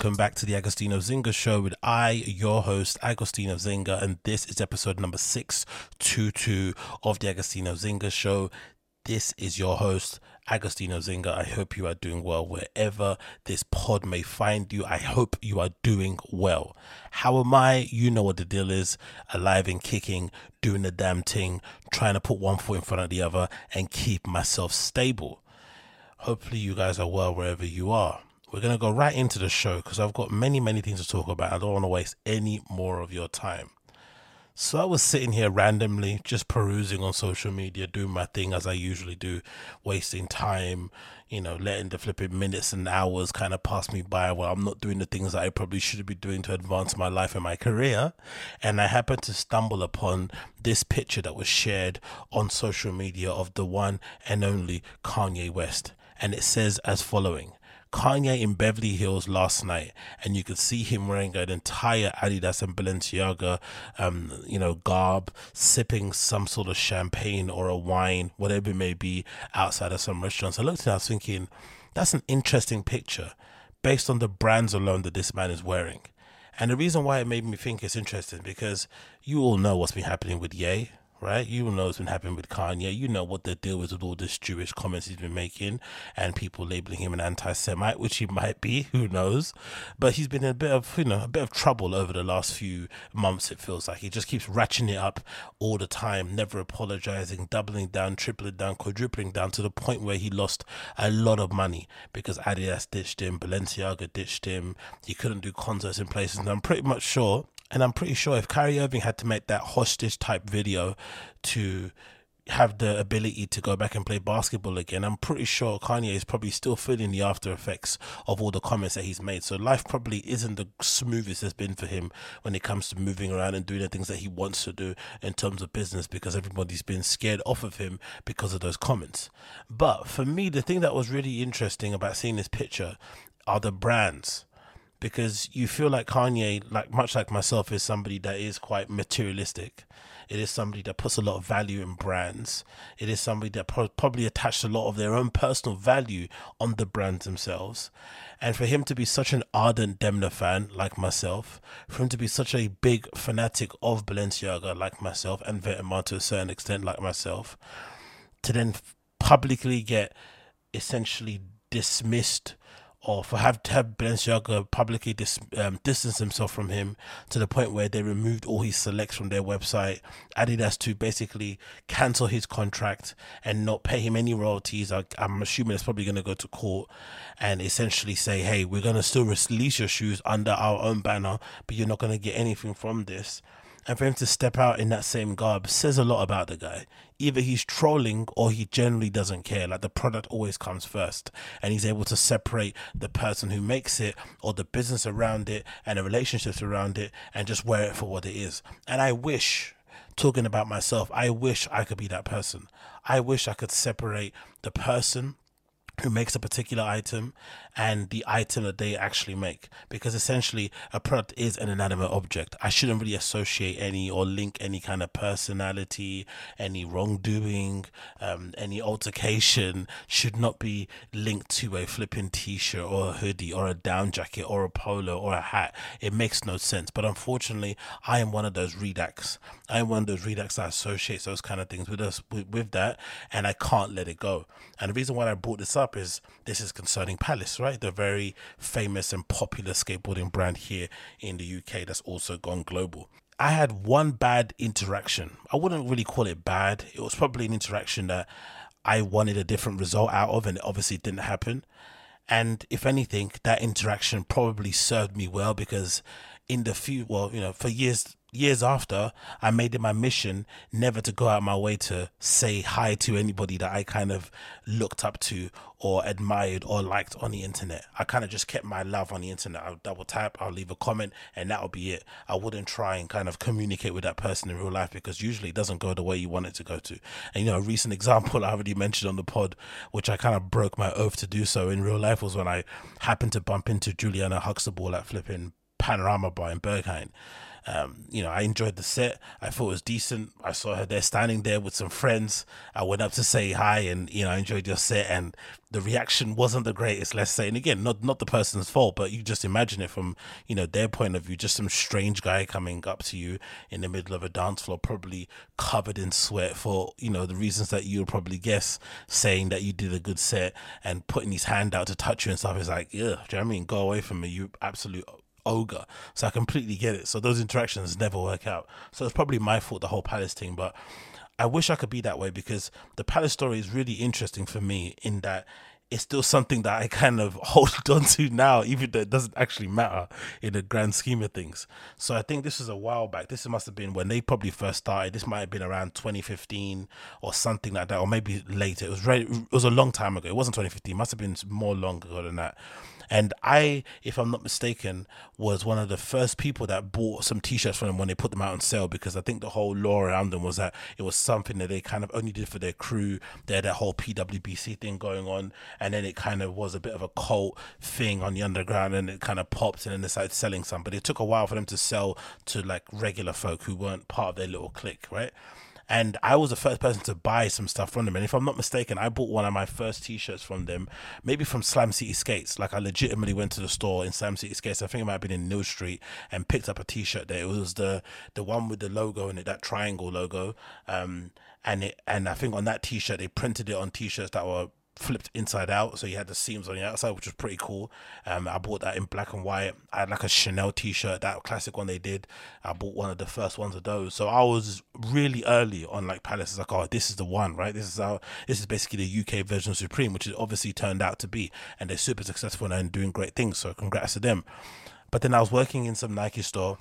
welcome back to the Agostinho Zinga Show with I, your host, Agostinho Zinga, and this is episode number 622 of the Agostinho Zinga Show. This is your host, Agostinho Zinga. I hope you are doing well wherever this pod may find you. I hope you are doing well. How am I? You know what the deal is alive and kicking, doing the damn thing, trying to put one foot in front of the other, and keep myself stable. Hopefully, you guys are well wherever you are. We're going to go right into the show because I've got many, many things to talk about. I don't want to waste any more of your time. So I was sitting here randomly, just perusing on social media, doing my thing as I usually do, wasting time, you know, letting the flipping minutes and hours kind of pass me by while I'm not doing the things that I probably should be doing to advance my life and my career. And I happened to stumble upon this picture that was shared on social media of the one and only Kanye West. And it says as following. Kanye in Beverly Hills last night, and you could see him wearing an entire Adidas and Balenciaga, um, you know, garb, sipping some sort of champagne or a wine, whatever it may be, outside of some restaurants. I looked at it, I was thinking, that's an interesting picture, based on the brands alone that this man is wearing. And the reason why it made me think it's interesting because you all know what's been happening with Ye, right? You know what's been happening with Kanye. You know what the deal is with all this Jewish comments he's been making and people labeling him an anti-Semite, which he might be. Who knows? But he's been in a bit of you know a bit of trouble over the last few months. It feels like he just keeps ratcheting it up all the time, never apologizing, doubling down, tripling down, quadrupling down to the point where he lost a lot of money because Adidas ditched him, Balenciaga ditched him. He couldn't do concerts in places, and I'm pretty much sure and I'm pretty sure if Kyrie Irving had to make that hostage type video to have the ability to go back and play basketball again, I'm pretty sure Kanye is probably still feeling the after effects of all the comments that he's made. So life probably isn't the smoothest it's been for him when it comes to moving around and doing the things that he wants to do in terms of business because everybody's been scared off of him because of those comments. But for me, the thing that was really interesting about seeing this picture are the brands because you feel like Kanye, like much like myself, is somebody that is quite materialistic. It is somebody that puts a lot of value in brands. It is somebody that pro- probably attached a lot of their own personal value on the brands themselves. And for him to be such an ardent Demna fan like myself, for him to be such a big fanatic of Balenciaga like myself, and Vetements to a certain extent like myself, to then publicly get essentially dismissed or for have to have Balenciaga publicly dis, um, distance himself from him to the point where they removed all his selects from their website. Adidas to basically cancel his contract and not pay him any royalties. I, I'm assuming it's probably going to go to court and essentially say, hey, we're going to still release your shoes under our own banner, but you're not going to get anything from this. And for him to step out in that same garb says a lot about the guy. Either he's trolling or he generally doesn't care. Like the product always comes first. And he's able to separate the person who makes it or the business around it and the relationships around it and just wear it for what it is. And I wish, talking about myself, I wish I could be that person. I wish I could separate the person who makes a particular item and the item that they actually make. Because essentially a product is an inanimate object. I shouldn't really associate any or link any kind of personality any wrongdoing um, any altercation should not be linked to a flipping t-shirt or a hoodie or a down jacket or a polo or a hat. It makes no sense. But unfortunately i am one of those redacts. I am one of those redacts that associates those kind of things with us with, with that and i can't let it go. And the reason why i brought this up is this is concerning palace right the very famous and popular skateboarding brand here in the uk that's also gone global I had one bad interaction. I wouldn't really call it bad. It was probably an interaction that I wanted a different result out of, and it obviously didn't happen. And if anything, that interaction probably served me well because in the few, well, you know, for years years after, I made it my mission never to go out my way to say hi to anybody that I kind of looked up to or admired or liked on the internet. I kind of just kept my love on the internet. I'll double tap, I'll leave a comment, and that'll be it. I wouldn't try and kind of communicate with that person in real life because usually it doesn't go the way you want it to go to. And you know, a recent example I already mentioned on the pod, which I kind of broke my oath to do so in real life, was when I happened to bump into Juliana Huxtable at flipping Panorama Bar in Berghain. Um, you know, I enjoyed the set. I thought it was decent. I saw her there standing there with some friends. I went up to say hi and, you know, I enjoyed your set and the reaction wasn't the greatest, let's say. And again, not not the person's fault, but you just imagine it from, you know, their point of view, just some strange guy coming up to you in the middle of a dance floor, probably covered in sweat for, you know, the reasons that you'll probably guess, saying that you did a good set and putting his hand out to touch you and stuff. It's like, yeah, do you know I mean? Go away from me, you absolute ogre. So I completely get it. So those interactions never work out. So it's probably my fault, the whole Palace thing. But I wish I could be that way because the Palace story is really interesting for me in that it's still something that I kind of hold on to now, even though it doesn't actually matter in the grand scheme of things. So I think this is a while back. This must have been when they probably first started. This might have been around 2015 or something like that, or maybe later. It was very, it was a long time ago. It wasn't 2015. It must have been more long ago than that. And I, if I'm not mistaken, was one of the first people that bought some t-shirts from them when they put them out on sale because I think the whole law around them was that it was something that they kind of only did for their crew. They had that whole PWBC thing going on, and then it kind of was a bit of a cult thing on the underground, and it kind of popped, and then they started selling some. But it took a while for them to sell to like regular folk who weren't part of their little clique, right? And I was the first person to buy some stuff from them. And if I'm not mistaken, I bought one of my first T-shirts from them, maybe from Slam City Skates. Like I legitimately went to the store in Slam City Skates. I think it might have been in New Street and picked up a T-shirt there. It was the the one with the logo in it, that triangle logo. Um, and it and I think on that T-shirt they printed it on T-shirts that were flipped inside out, so you had the seams on the outside, which was pretty cool. Um, I bought that in black and white. I had like a Chanel T-shirt, that classic one they did. I bought one of the first ones of those, so I was really early on like Palace. Like, oh, this is the one, right? This is how this is basically the UK version of Supreme, which it obviously turned out to be, and they're super successful and doing great things. So congrats to them. But then I was working in some Nike store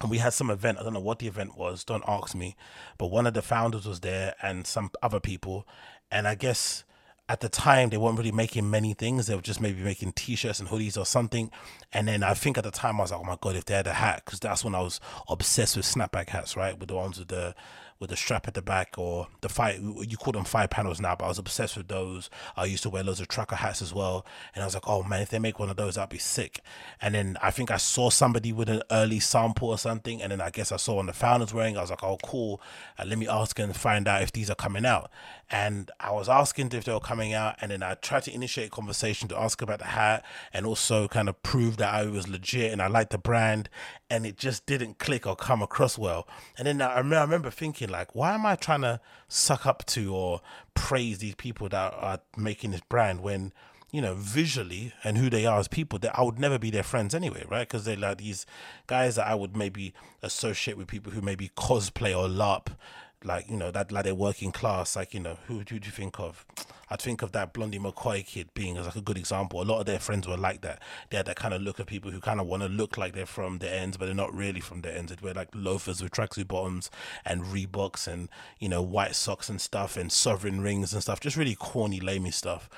and we had some event. I don't know what the event was. Don't ask me. But one of the founders was there and some other people. And I guess at the time they weren't really making many things. They were just maybe making t-shirts and hoodies or something. And then i think at the time i was like oh my god if they had a hat because that's when i was obsessed with snapback hats right? With the ones with the with the strap at the back or the five you call them five panels now but i was obsessed with those. I used to wear loads of trucker hats as well. And i was like oh man if they make one of those that'd be sick. And then i think i saw somebody with an early sample or something. And then i guess i saw one the founders wearing i was like oh cool. Uh, let me ask and find out if these are coming out and i was asking if they were coming out and then i tried to initiate conversation to ask about the hat and also kind of prove that i was legit and i liked the brand and it just didn't click or come across well. And then i remember thinking like, why am I trying to suck up to or praise these people that are making this brand when, you know, visually and who they are as people that I would never be their friends anyway, right? Because they're like these guys that I would maybe associate with people who maybe cosplay or LARP like you know that like they're working class like you know who, do you think of? I'd think of that Blondey McCoy kid being as like a good example. A lot of their friends were like that. They had that kind of look of people who kind of want to look like they're from the ends but they're not really from the ends. They wear like loafers with tracksuit bottoms and reeboks and you know white socks and stuff and sovereign rings and stuff. Just really corny lamey stuff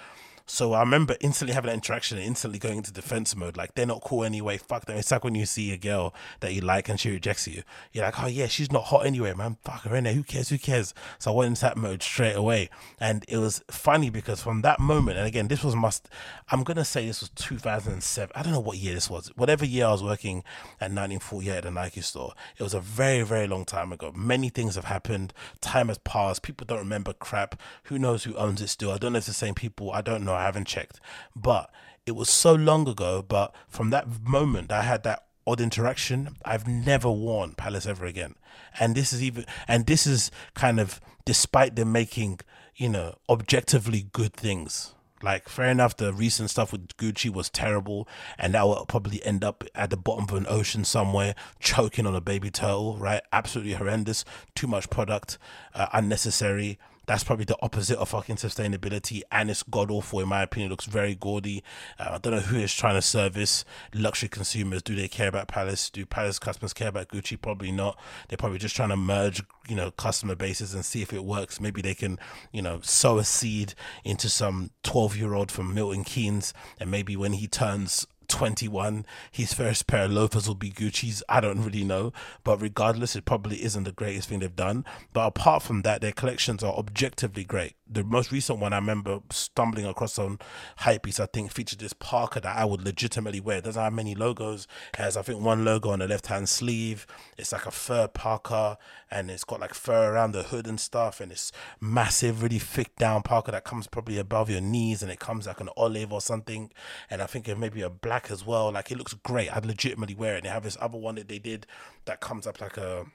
so I remember instantly having that interaction and instantly going into defense mode. Like, they're not cool anyway. Fuck them. It's like when you see a girl that you like and she rejects you. You're like, oh, yeah, she's not hot anyway, man. Fuck her in there. Who cares? Who cares? So I went into that mode straight away. And it was funny because from that moment, and again, this was must, I'm going to say this was 2007. I don't know what year this was. Whatever year I was working at 1948 at a Nike store, it was a very, very long time ago. Many things have happened. Time has passed. People don't remember crap. Who knows who owns it still? I don't know if it's the same people. I don't know. I haven't checked. But it was so long ago. But from that moment, I had that odd interaction. I've never worn Palace ever again. And this is even, and this is kind of despite them making, you know, objectively good things. Like, fair enough, the recent stuff with Gucci was terrible, and that will probably end up at the bottom of an ocean somewhere, choking on a baby turtle, right? Absolutely horrendous. Too much product, uh, unnecessary that's probably the opposite of fucking sustainability, and it's god awful in my opinion. It looks very gaudy. Uh, I don't know who is trying to service luxury consumers. Do they care about Palace? Do Palace customers care about Gucci? Probably not. They're probably just trying to merge, you know, customer bases and see if it works. Maybe they can, you know, sow a seed into some twelve-year-old from Milton Keynes, and maybe when he turns 21 his first pair of loafers will be gucci's i don't really know but regardless it probably isn't the greatest thing they've done. But apart from that their collections are objectively great. The most recent one i remember stumbling across on hypebeast i think featured this parker that i would legitimately wear. It doesn't have many logos. It has i think one logo on the left hand sleeve. It's like a fur parker and it's got like fur around the hood and stuff and it's massive really thick down parker that comes probably above your knees and it comes like an olive or something and i think it may be a black as well. Like it looks great. I'd legitimately wear it. And they have this other one that they did that comes up like a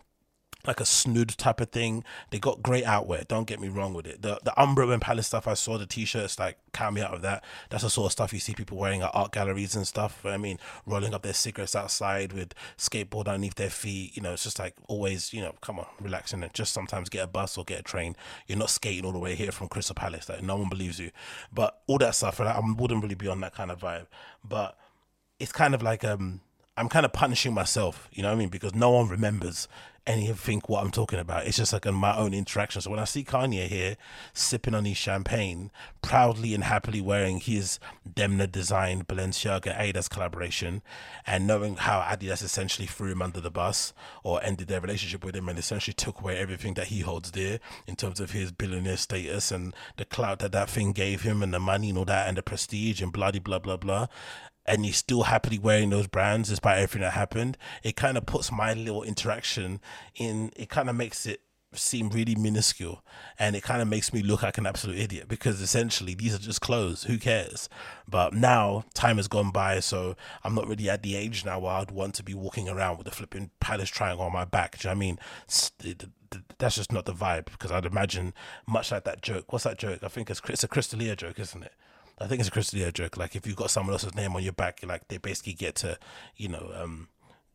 like a snood type of thing. They got great outwear. Don't get me wrong with it. The the Umbro and Palace stuff I saw, the t-shirts, like count me out of that. That's the sort of stuff you see people wearing at art galleries and stuff. I mean, rolling up their cigarettes outside with skateboard underneath their feet. You know, it's just like always, you know, come on, relaxing and just sometimes get a bus or get a train. You're not skating all the way here from Crystal Palace. Like no one believes you. But all that stuff, like, I wouldn't really be on that kind of vibe. But it's kind of like um I'm kind of punishing myself, you know what I mean? Because no one remembers anything what I'm talking about. It's just like in my own interaction. So when I see Kanye here sipping on his champagne, proudly and happily wearing his Demna designed Balenciaga Adidas collaboration, and knowing how Adidas essentially threw him under the bus or ended their relationship with him and essentially took away everything that he holds dear in terms of his billionaire status and the clout that that thing gave him and the money and all that and the prestige and bloody blah blah blah and he's still happily wearing those brands despite everything that happened, it kind of puts my little interaction in, it kind of makes it seem really minuscule. And it kind of makes me look like an absolute idiot because essentially these are just clothes. Who cares? But now time has gone by so i'm not really at the age now where i'd want to be walking around with a flipping palace triangle on my back. Do you know i mean? That's just not the vibe because i'd imagine much like that joke. What's that joke? I think it's, it's a crystalia joke isn't it I think it's a Crystalia joke. Like if you've got someone else's name on your back, like they basically get to, you know, um,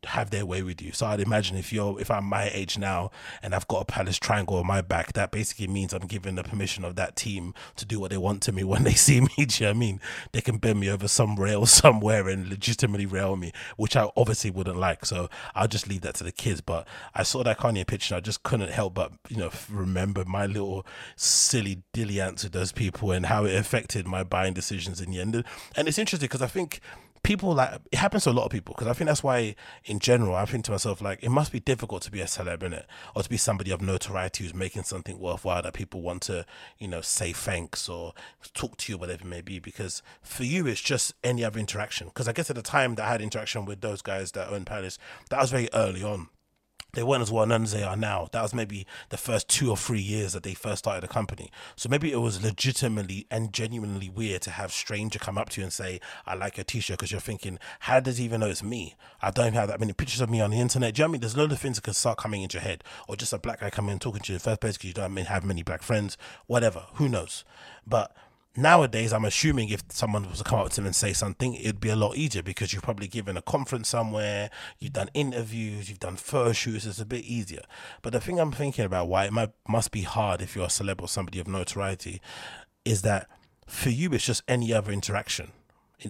have their way with you. So I'd imagine if you're if I'm my age now and I've got a palace triangle on my back, that basically means I'm giving the permission of that team to do what they want to me when they see me. Do you know I mean? They can bend me over some rail somewhere and legitimately rail me, which I obviously wouldn't like. So I'll just leave that to the kids. But I saw that Kanye picture and I just couldn't help but, you know, remember my little silly dilly answer to those people and how it affected my buying decisions in the end. And it's interesting because I think people like it happens to a lot of people because I think that's why in general I think to myself like it must be difficult to be a celeb in it or to be somebody of notoriety who's making something worthwhile that people want to you know say thanks or talk to you whatever it may be because for you it's just any other interaction. Because I guess at the time that I had interaction with those guys that own Palace that was very early on they weren't as well known as they are now. That was maybe the first two or three years that they first started the company. So maybe it was legitimately and genuinely weird to have stranger come up to you and say, "I like your T-shirt," because you're thinking, "How does he even know it's me? I don't have that many pictures of me on the internet." Do you know I mean? There's loads of things that can start coming into your head, or just a black guy coming and talking to you in the first place because you don't have many black friends. Whatever, who knows? But nowadays i'm assuming if someone was to come up to them and say something it'd be a lot easier because you've probably given a conference somewhere you've done interviews you've done photo shoots it's a bit easier. But the thing i'm thinking about why it might, must be hard if you're a celeb or somebody of notoriety is that for you it's just any other interaction.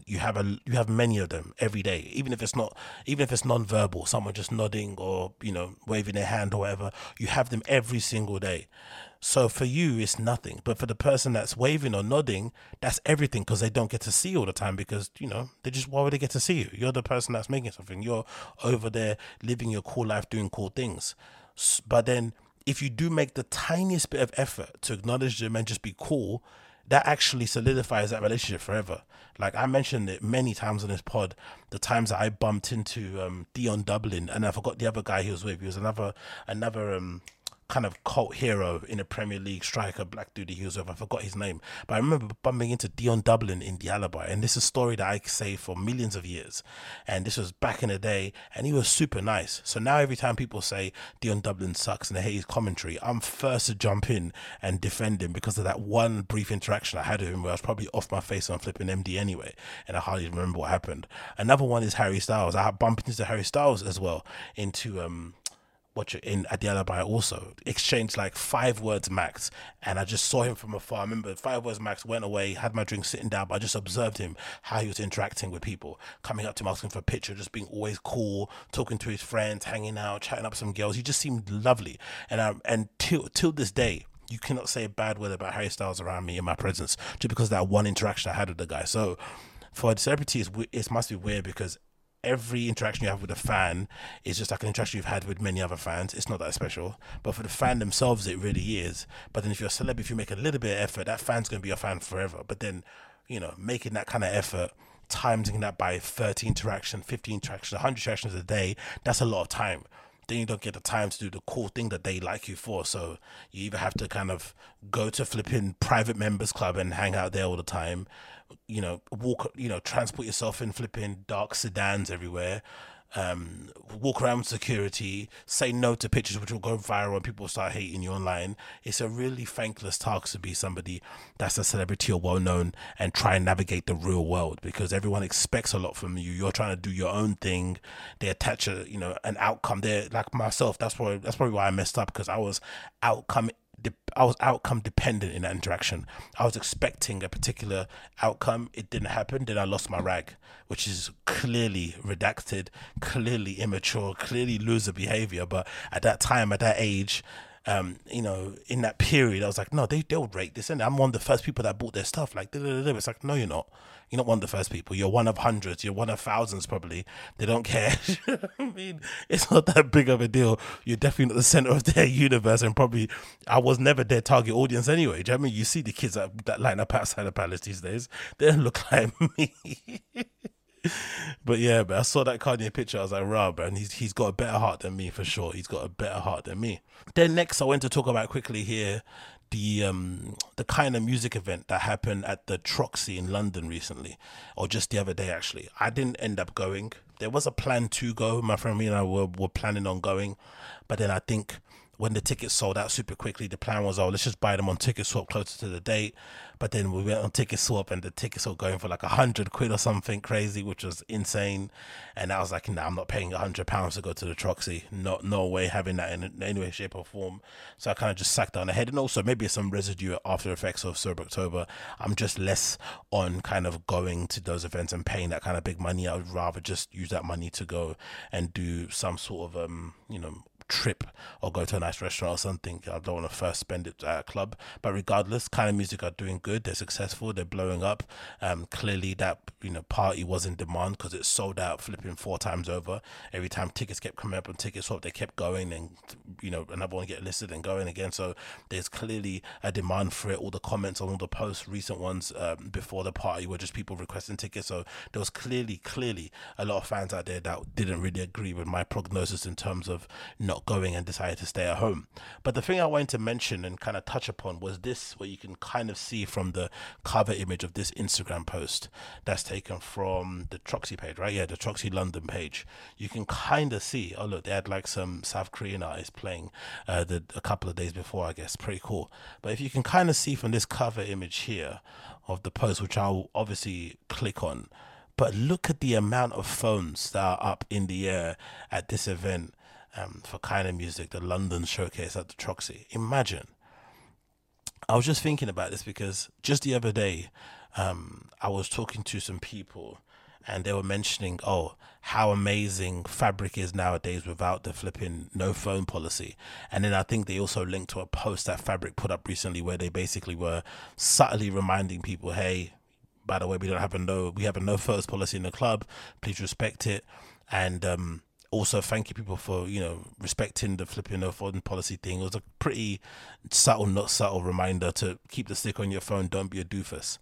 You have a you have many of them every day even if it's not even if it's non-verbal someone just nodding or you know waving their hand or whatever you have them every single day so for you, it's nothing. But for the person that's waving or nodding, that's everything because they don't get to see you all the time because, you know, they just, why would they get to see you? You're the person that's making something. You're over there living your cool life, doing cool things. But then if you do make the tiniest bit of effort to acknowledge them and just be cool, that actually solidifies that relationship forever. Like I mentioned it many times on this pod, the times that I bumped into um, Dion Dublin and I forgot the other guy he was with. He was another another um, kind of cult hero in a Premier League striker, black dude he was with. I forgot his name, but I remember bumping into Dion Dublin in the Alibi, and this is a story that I say for millions of years. And this was back in the day, and he was super nice. So now every time people say Dion Dublin sucks and they hate his commentary, I'm first to jump in and defend him because of that one brief interaction I had with him where I was probably off my face on flipping MD anyway, and I hardly remember what happened. Another one is Harry Styles. I bumped into Harry Styles as well into um watch it in at the alibi also. Exchanged like five words max and i just saw him from afar. I remember five words max went away had my drink sitting down but i just observed him how he was interacting with people. Coming up to him asking for a picture just being always cool talking to his friends hanging out chatting up some girls. He just seemed lovely. And I, and till till this day you cannot say a bad word about Harry Styles around me in my presence just because that one interaction I had with the guy. So for it's, it must be weird because every interaction you have with a fan is just like an interaction you've had with many other fans. It's not that special. But for the fan themselves, it really is. But then if you're a celeb, if you make a little bit of effort, that fan's going to be a fan forever. But then, you know, making that kind of effort, timing that by 30 interactions, 50 interactions, 100 interactions a day, that's a lot of time then you don't get the time to do the cool thing that they like you for. So you either have to kind of go to flipping private members club and hang out there all the time, you know, walk, you know, transport yourself in flipping dark sedans everywhere, um, walk around security, say no to pictures which will go viral and people start hating you online. It's a really thankless task to be somebody that's a celebrity or well known and try and navigate the real world because everyone expects a lot from you. You're trying to do your own thing. They attach a you know an outcome. They're like myself. That's why that's probably why I messed up because I was outcome I was outcome dependent in that interaction. I was expecting a particular outcome. It didn't happen. Then I lost my rag, which is clearly redacted, clearly immature, clearly loser behavior. But at that time, at that age, um, you know, in that period, I was like, no, they they'll rate this, and I'm one of the first people that bought their stuff. Like, it's like, no, you're not. You're not one of the first people. You're one of hundreds. You're one of thousands, probably. They don't care. I mean, it's not that big of a deal. You're definitely not the center of their universe, and probably I was never their target audience anyway. Do you know I mean? You see the kids that, that line up outside the palace these days. They don't look like me. But yeah, but I saw that Kanye picture. I was like, "Rah, and he's he's got a better heart than me for sure. He's got a better heart than me." Then next, I went to talk about quickly here the um the Keinemusik event that happened at the Troxy in London recently, or just the other day actually. I didn't end up going. There was a plan to go. My friend me and I were were planning on going, but then I think when the tickets sold out super quickly, the plan was, oh, let's just buy them on ticket swap closer to the date. But then we went on ticket swap and the tickets were going for like a hundred quid or something crazy, which was insane. And I was like, nah, I'm not paying a hundred pounds to go to the Troxy. No, no way having that in any way, shape or form. So I kind of just sacked down ahead. And also maybe some residue after effects of Sober October. I'm just less on kind of going to those events and paying that kind of big money. I would rather just use that money to go and do some sort of, um, you know, trip or go to a nice restaurant or something. I don't want to first spend it at a club. But regardless, Keinemusik are doing good. They're successful. They're blowing up. Um, clearly that you know party was in demand because it sold out, flipping four times over. Every time tickets kept coming up on ticket swap, they kept going and you know another one get listed and going again. So there's clearly a demand for it. All the comments on all the posts, recent ones um, before the party were just people requesting tickets. So there was clearly, clearly a lot of fans out there that didn't really agree with my prognosis in terms of not not going and decided to stay at home. But the thing I wanted to mention and kind of touch upon was this, where you can kind of see from the cover image of this Instagram post that's taken from the Troxy page, right? Yeah, the Troxy London page. You can kind of see, oh, look, they had like some South Korean artists playing uh, the, a couple of days before, I guess. Pretty cool. But if you can kind of see from this cover image here of the post, which I'll obviously click on, but look at the amount of phones that are up in the air at this event um, for Keinemusik, the London showcase at the Troxy. Imagine. I was just thinking about this because just the other day, um, I was talking to some people and they were mentioning, oh, how amazing fabric is nowadays without the flipping no phone policy. And then I think they also linked to a post that Fabric put up recently where they basically were subtly reminding people, hey, by the way, we don't have a no, we have a no photos policy in the club. Please respect it. And um, also thank you people for you know respecting the flipping no phone policy thing. It was a pretty subtle, not subtle reminder to keep the stick on your phone. Don't be a doofus.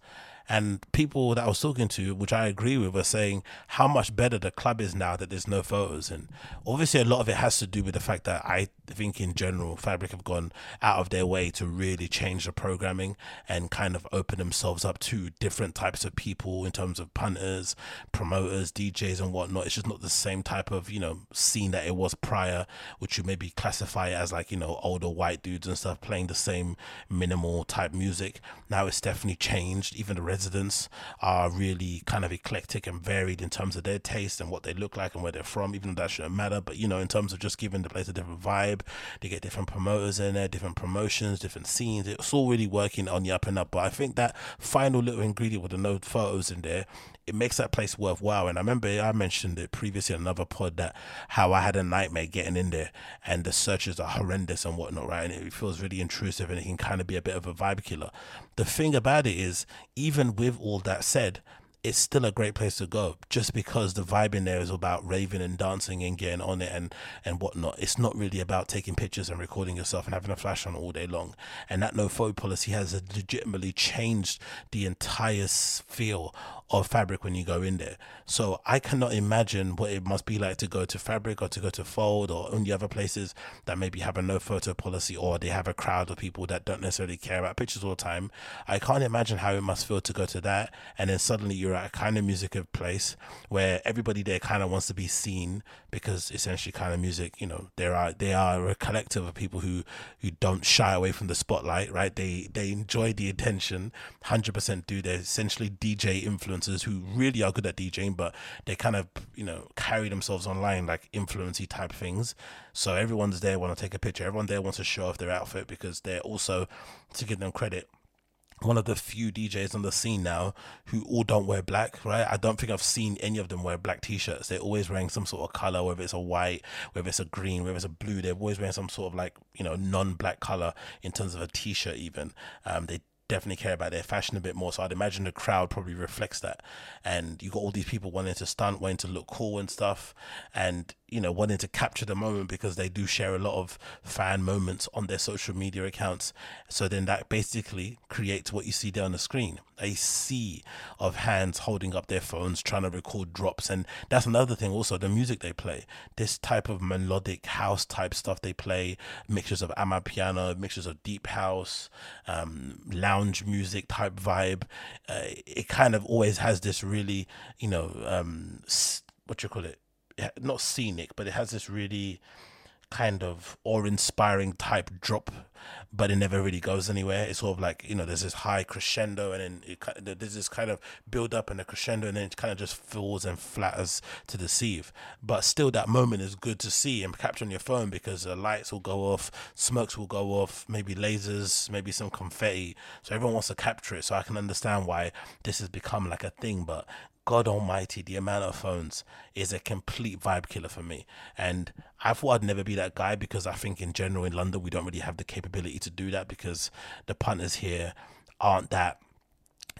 And people that I was talking to, which I agree with, were saying how much better the club is now that there's no photos. And obviously, a lot of it has to do with the fact that I think, in general, Fabric have gone out of their way to really change the programming and kind of open themselves up to different types of people in terms of punters, promoters, DJs, and whatnot. It's just not the same type of, you know, scene that it was prior, which you maybe classify as like, you know, older white dudes and stuff playing the same minimal type music. Now it's definitely changed. Even the residents are really kind of eclectic and varied in terms of their taste and what they look like and where they're from, even though that shouldn't matter. But you know, in terms of just giving the place a different vibe, they get different promoters in there, different promotions, different scenes. It's all really working on the up and up. But I think that final little ingredient with the no photos in there it makes that place worthwhile. And I remember I mentioned it previously in another pod that how I had a nightmare getting in there and the searches are horrendous and whatnot, right? And it feels really intrusive and it can kind of be a bit of a vibe killer. The thing about it is, even with all that said, it's still a great place to go just because the vibe in there is about raving and dancing and getting on it and and whatnot it's not really about taking pictures and recording yourself and having a flash on all day long and that no photo policy has legitimately changed the entire feel of fabric when you go in there. So i cannot imagine what it must be like to go to fabric or to go to fold or any other places that maybe have a no photo policy or they have a crowd of people that don't necessarily care about pictures all the time. I can't imagine how it must feel to go to that. And then suddenly you're at a Keinemusik of place where everybody there kind of wants to be seen because essentially Keinemusik you know there are they are a collective of people who who don't shy away from the spotlight right? They they enjoy the attention 100% do. They're essentially dj influencers who really are good at djing but they kind of you know carry themselves online like influency type things so everyone's there want to take a picture everyone there wants to show off their outfit because they're also to give them credit one of the few DJs on the scene now who all don't wear black, right? I don't think I've seen any of them wear black t-shirts. They're always wearing some sort of color, whether it's a white, whether it's a green, whether it's a blue. They're always wearing some sort of like you know non-black color in terms of a t-shirt. Even um, they definitely care about their fashion a bit more. So I'd imagine the crowd probably reflects that. And you got all these people wanting to stunt, wanting to look cool and stuff, and you know wanting to capture the moment because they do share a lot of fan moments on their social media accounts. So then that basically creates what you see there on the screen a sea of hands holding up their phones trying to record drops. And that's another thing also the music they play. This type of melodic house type stuff they play mixtures of amapiano mixtures of deep house um, lounge music type vibe. Uh, it kind of always has this really you know um, what you call it not scenic but it has this really kind of awe-inspiring type drop, but it never really goes anywhere. It's sort of like you know, there's this high crescendo, and then it, there's this kind of build up and a crescendo, and then it kind of just falls and flatters to deceive. But still, that moment is good to see and capture on your phone because the lights will go off, smokes will go off, maybe lasers, maybe some confetti. So everyone wants to capture it. So I can understand why this has become like a thing, but God Almighty, the amount of phones is a complete vibe killer for me. And I thought I'd never be that guy because I think in general in London we don't really have the capability to do that because the punters here aren't that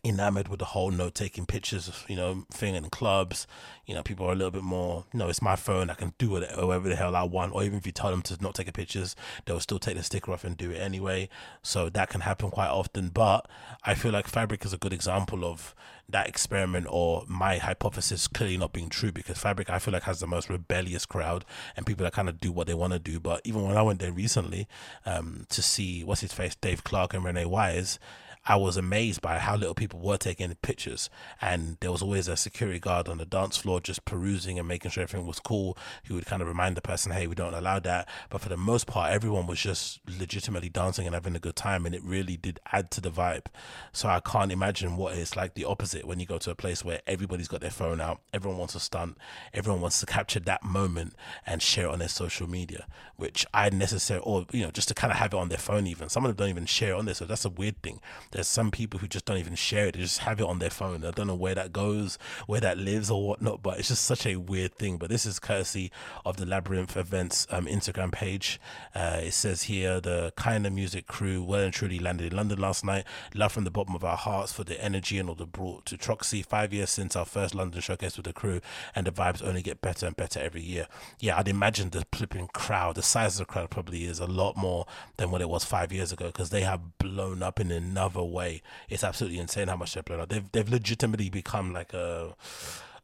enamored with the whole no taking pictures, you know, thing in clubs. You know, people are a little bit more, you know, it's my phone, I can do whatever the hell I want. Or even if you tell them to not take pictures, they'll still take the sticker off and do it anyway. So that can happen quite often. But I feel like Fabric is a good example of that experiment or my hypothesis clearly not being true because Fabric I feel like has the most rebellious crowd and people that kind of do what they want to do. But even when I went there recently um, to see what's his face, Dave Clarke and Renee Wise, I was amazed by how little people were taking pictures. And there was always a security guard on the dance floor just perusing and making sure everything was cool. He would kind of remind the person, hey, we don't allow that. But for the most part, everyone was just legitimately dancing and having a good time. And it really did add to the vibe. So I can't imagine what it's like the opposite when you go to a place where everybody's got their phone out, everyone wants to stunt, everyone wants to capture that moment and share it on their social media, which I necessarily, or, you know, just to kind of have it on their phone even. Some of them don't even share it on there. So that's a weird thing there's some people who just don't even share it; they just have it on their phone. I don't know where that goes, where that lives, or whatnot. But it's just such a weird thing. But this is courtesy of the Labyrinth Events um, Instagram page. Uh, it says here the Keinemusik crew well and truly landed in London last night. Love from the bottom of our hearts for the energy and all the brought to Troxy. Five years since our first London showcase with the crew, and the vibes only get better and better every year. Yeah, I'd imagine the flipping crowd, the size of the crowd probably is a lot more than what it was five years ago because they have blown up in another way. It's absolutely insane how much they're blown out. They've they've legitimately become like a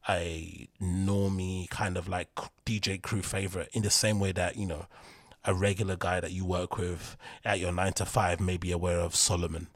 a normie kind of like DJ crew favorite in the same way that you know a regular guy that you work with at your nine to five may be aware of Solomun.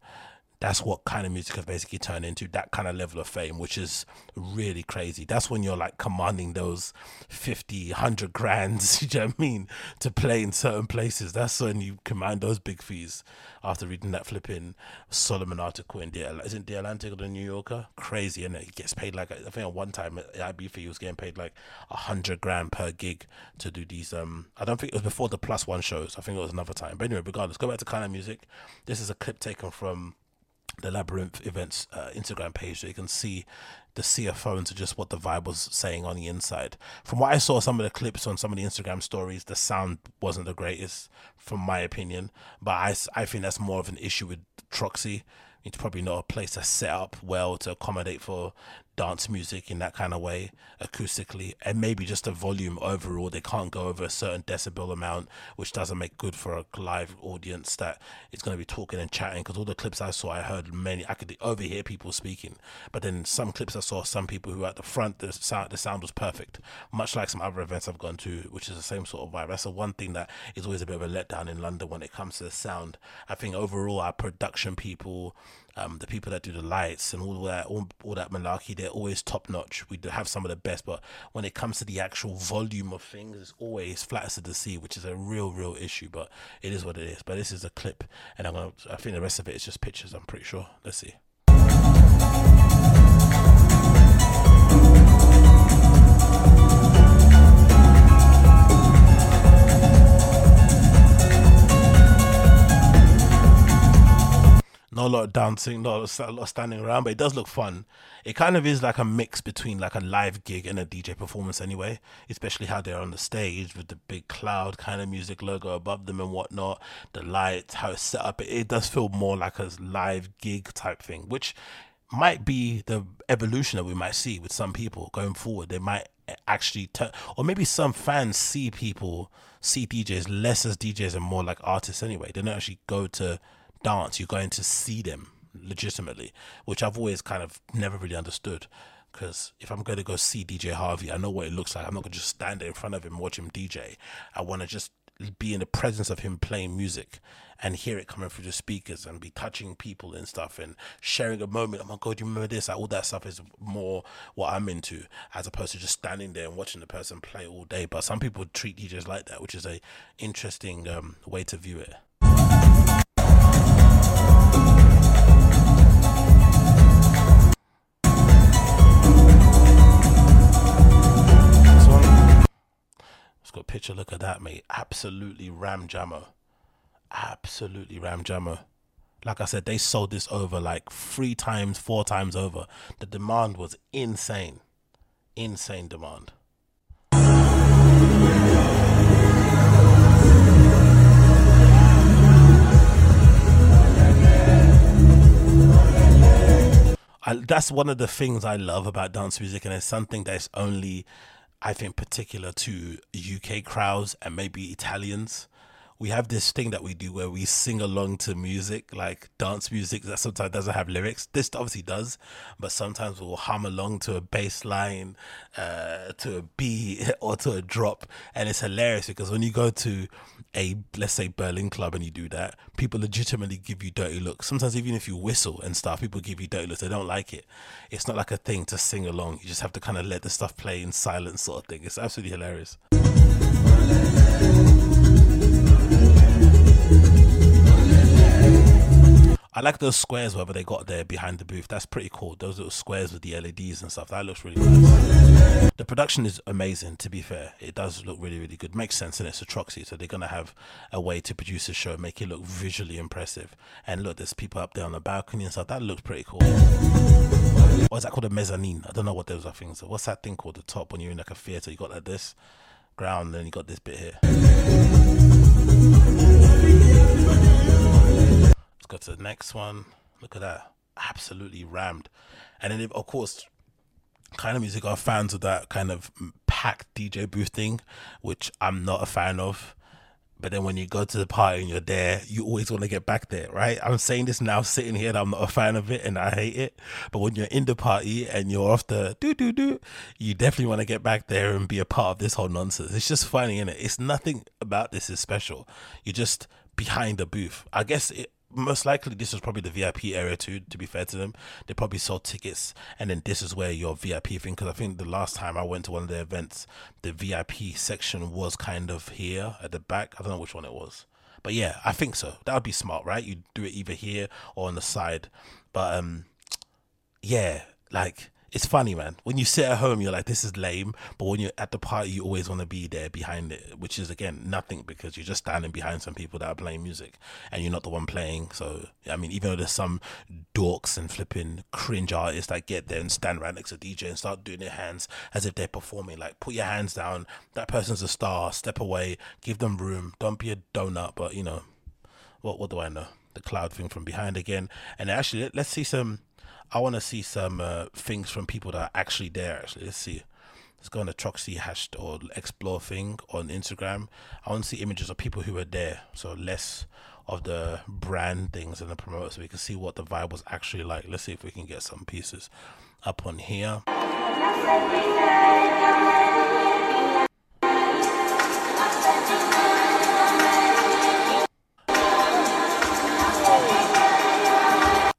That's what Keinemusik has basically turned into that kind of level of fame which is really crazy. That's when you're like commanding those 50 100 grands you know what i mean to play in certain places. That's when you command those big fees after reading that flipping Solomun article in the isn't the atlantic or the new yorker? Crazy and it? gets paid like i think at one time at ibf he was getting paid like a hundred grand per gig to do these um i don't think it was before the plus one shows. I think it was another time. But anyway regardless go back to Keinemusik. This is a clip taken from the Labyrinth Events uh, Instagram page so you can see the CFO into just what the vibe was saying on the inside. From what I saw, some of the clips on some of the Instagram stories, the sound wasn't the greatest, from my opinion. But I, I think that's more of an issue with Troxy. It's probably not a place to set up well to accommodate for dance music in that kind of way acoustically and maybe just the volume overall they can't go over a certain decibel amount which doesn't make good for a live audience that is going to be talking and chatting because all the clips i saw i heard many i could overhear people speaking but then some clips i saw some people who at the front the sound the sound was perfect much like some other events i've gone to which is the same sort of vibe. That's the one thing that is always a bit of a letdown in london when it comes to the sound. I think overall our production people um, the people that do the lights and all that, all, all that malarkey, they're always top notch. We have some of the best, but when it comes to the actual volume of things, it's always flat as the sea, which is a real, real issue. But it is what it is. But this is a clip, and I'm gonna. I think the rest of it is just pictures. I'm pretty sure. Let's see. Not a lot of dancing, not a lot of standing around, but it does look fun. It kind of is like a mix between like a live gig and a DJ performance, anyway. Especially how they're on the stage with the big cloud Keinemusik logo above them and whatnot, the lights, how it's set up. It, does feel more like a live gig type thing, which might be the evolution that we might see with some people going forward. They might actually turn, or maybe some fans see people see DJs less as DJs and more like artists anyway. They don't actually go to dance, you're going to see them legitimately, which I've always kind of never really understood. Because if I'm going to go see DJ Harvey, I know what it looks like. I'm not going to just stand there in front of him, watch him DJ. I want to just be in the presence of him playing music and hear it coming through the speakers and be touching people and stuff and sharing a moment. Oh my God, you remember this? Like, all that stuff is more what I'm into as opposed to just standing there and watching the person play all day. But some people treat DJs like that, which is a interesting um, way to view it. Picture. Look at that, mate. Absolutely ram jammer. Absolutely ram jammer. Like I said, they sold this over like three times, four times over. The demand was insane. Insane demand. I, that's one of the things I love about dance music, and it's something that's only I think particular to UK crowds and maybe Italians. We have this thing that we do where we sing along to music, like dance music that sometimes doesn't have lyrics. This obviously does, but sometimes we'll hum along to a bass line, uh, to a beat, or to a drop. And it's hilarious because when you go to a let's say Berlin club and you do that, people legitimately give you dirty looks. Sometimes even if you whistle and stuff, people give you dirty looks. They don't like it. It's not like a thing to sing along. You just have to kind of let the stuff play in silence, sort of thing. It's absolutely hilarious. I like those squares wherever they got there behind the booth. That's pretty cool. Those little squares with the LEDs and stuff. That looks really nice. The production is amazing, to be fair. It does look really, really good. Makes sense and it's a Troxy, so they're gonna have a way to produce a show, make it look visually impressive. And look, there's people up there on the balcony and stuff. That looks pretty cool. What is that called? A mezzanine. I don't know what those are things. What's that thing called? The top when you're in like a theater, you got like this ground, then you got this bit here. Let's go to the next one. Look at that. Absolutely rammed. And then, of course, Keinemusik are fans of that kind of packed DJ booth thing, which I'm not a fan of. But then when you go to the party and you're there, you always want to get back there, right? I'm saying this now, sitting here, I'm not a fan of it and I hate it. But when you're in the party and you're off the do do do, you definitely want to get back there and be a part of this whole nonsense. It's just funny, is it? It's nothing about this is special. You're just behind the booth. I guess it, most likely this was probably the VIP area too. To be fair to them, they probably sold tickets, and then this is where your VIP thing. Because I think the last time I went to one of their events, the VIP section was kind of here at the back. I don't know which one it was, but yeah, I think so. That would be smart, right? You do it either here or on the side. But um, yeah, like it's funny, man. When you sit at home, you're like, this is lame. But when you're at the party, you always want to be there behind it, which is, again, nothing because you're just standing behind some people that are playing music and you're not the one playing. So, I mean, even though there's some dorks and flipping cringe artists that get there and stand right next to DJ and start doing their hands as if they're performing, like, put your hands down. That person's a star. Step away. Give them room. Don't be a donut. But, you know, what, what do I know? The cloud thing from behind again. And actually, let's see some I want to see some uh, things from people that are actually there. Actually, let's see. Let's go on the Troxy hash or explore thing on Instagram. I want to see images of people who are there. So less of the brand things and the promoters, so we can see what the vibe was actually like. Let's see if we can get some pieces up on here.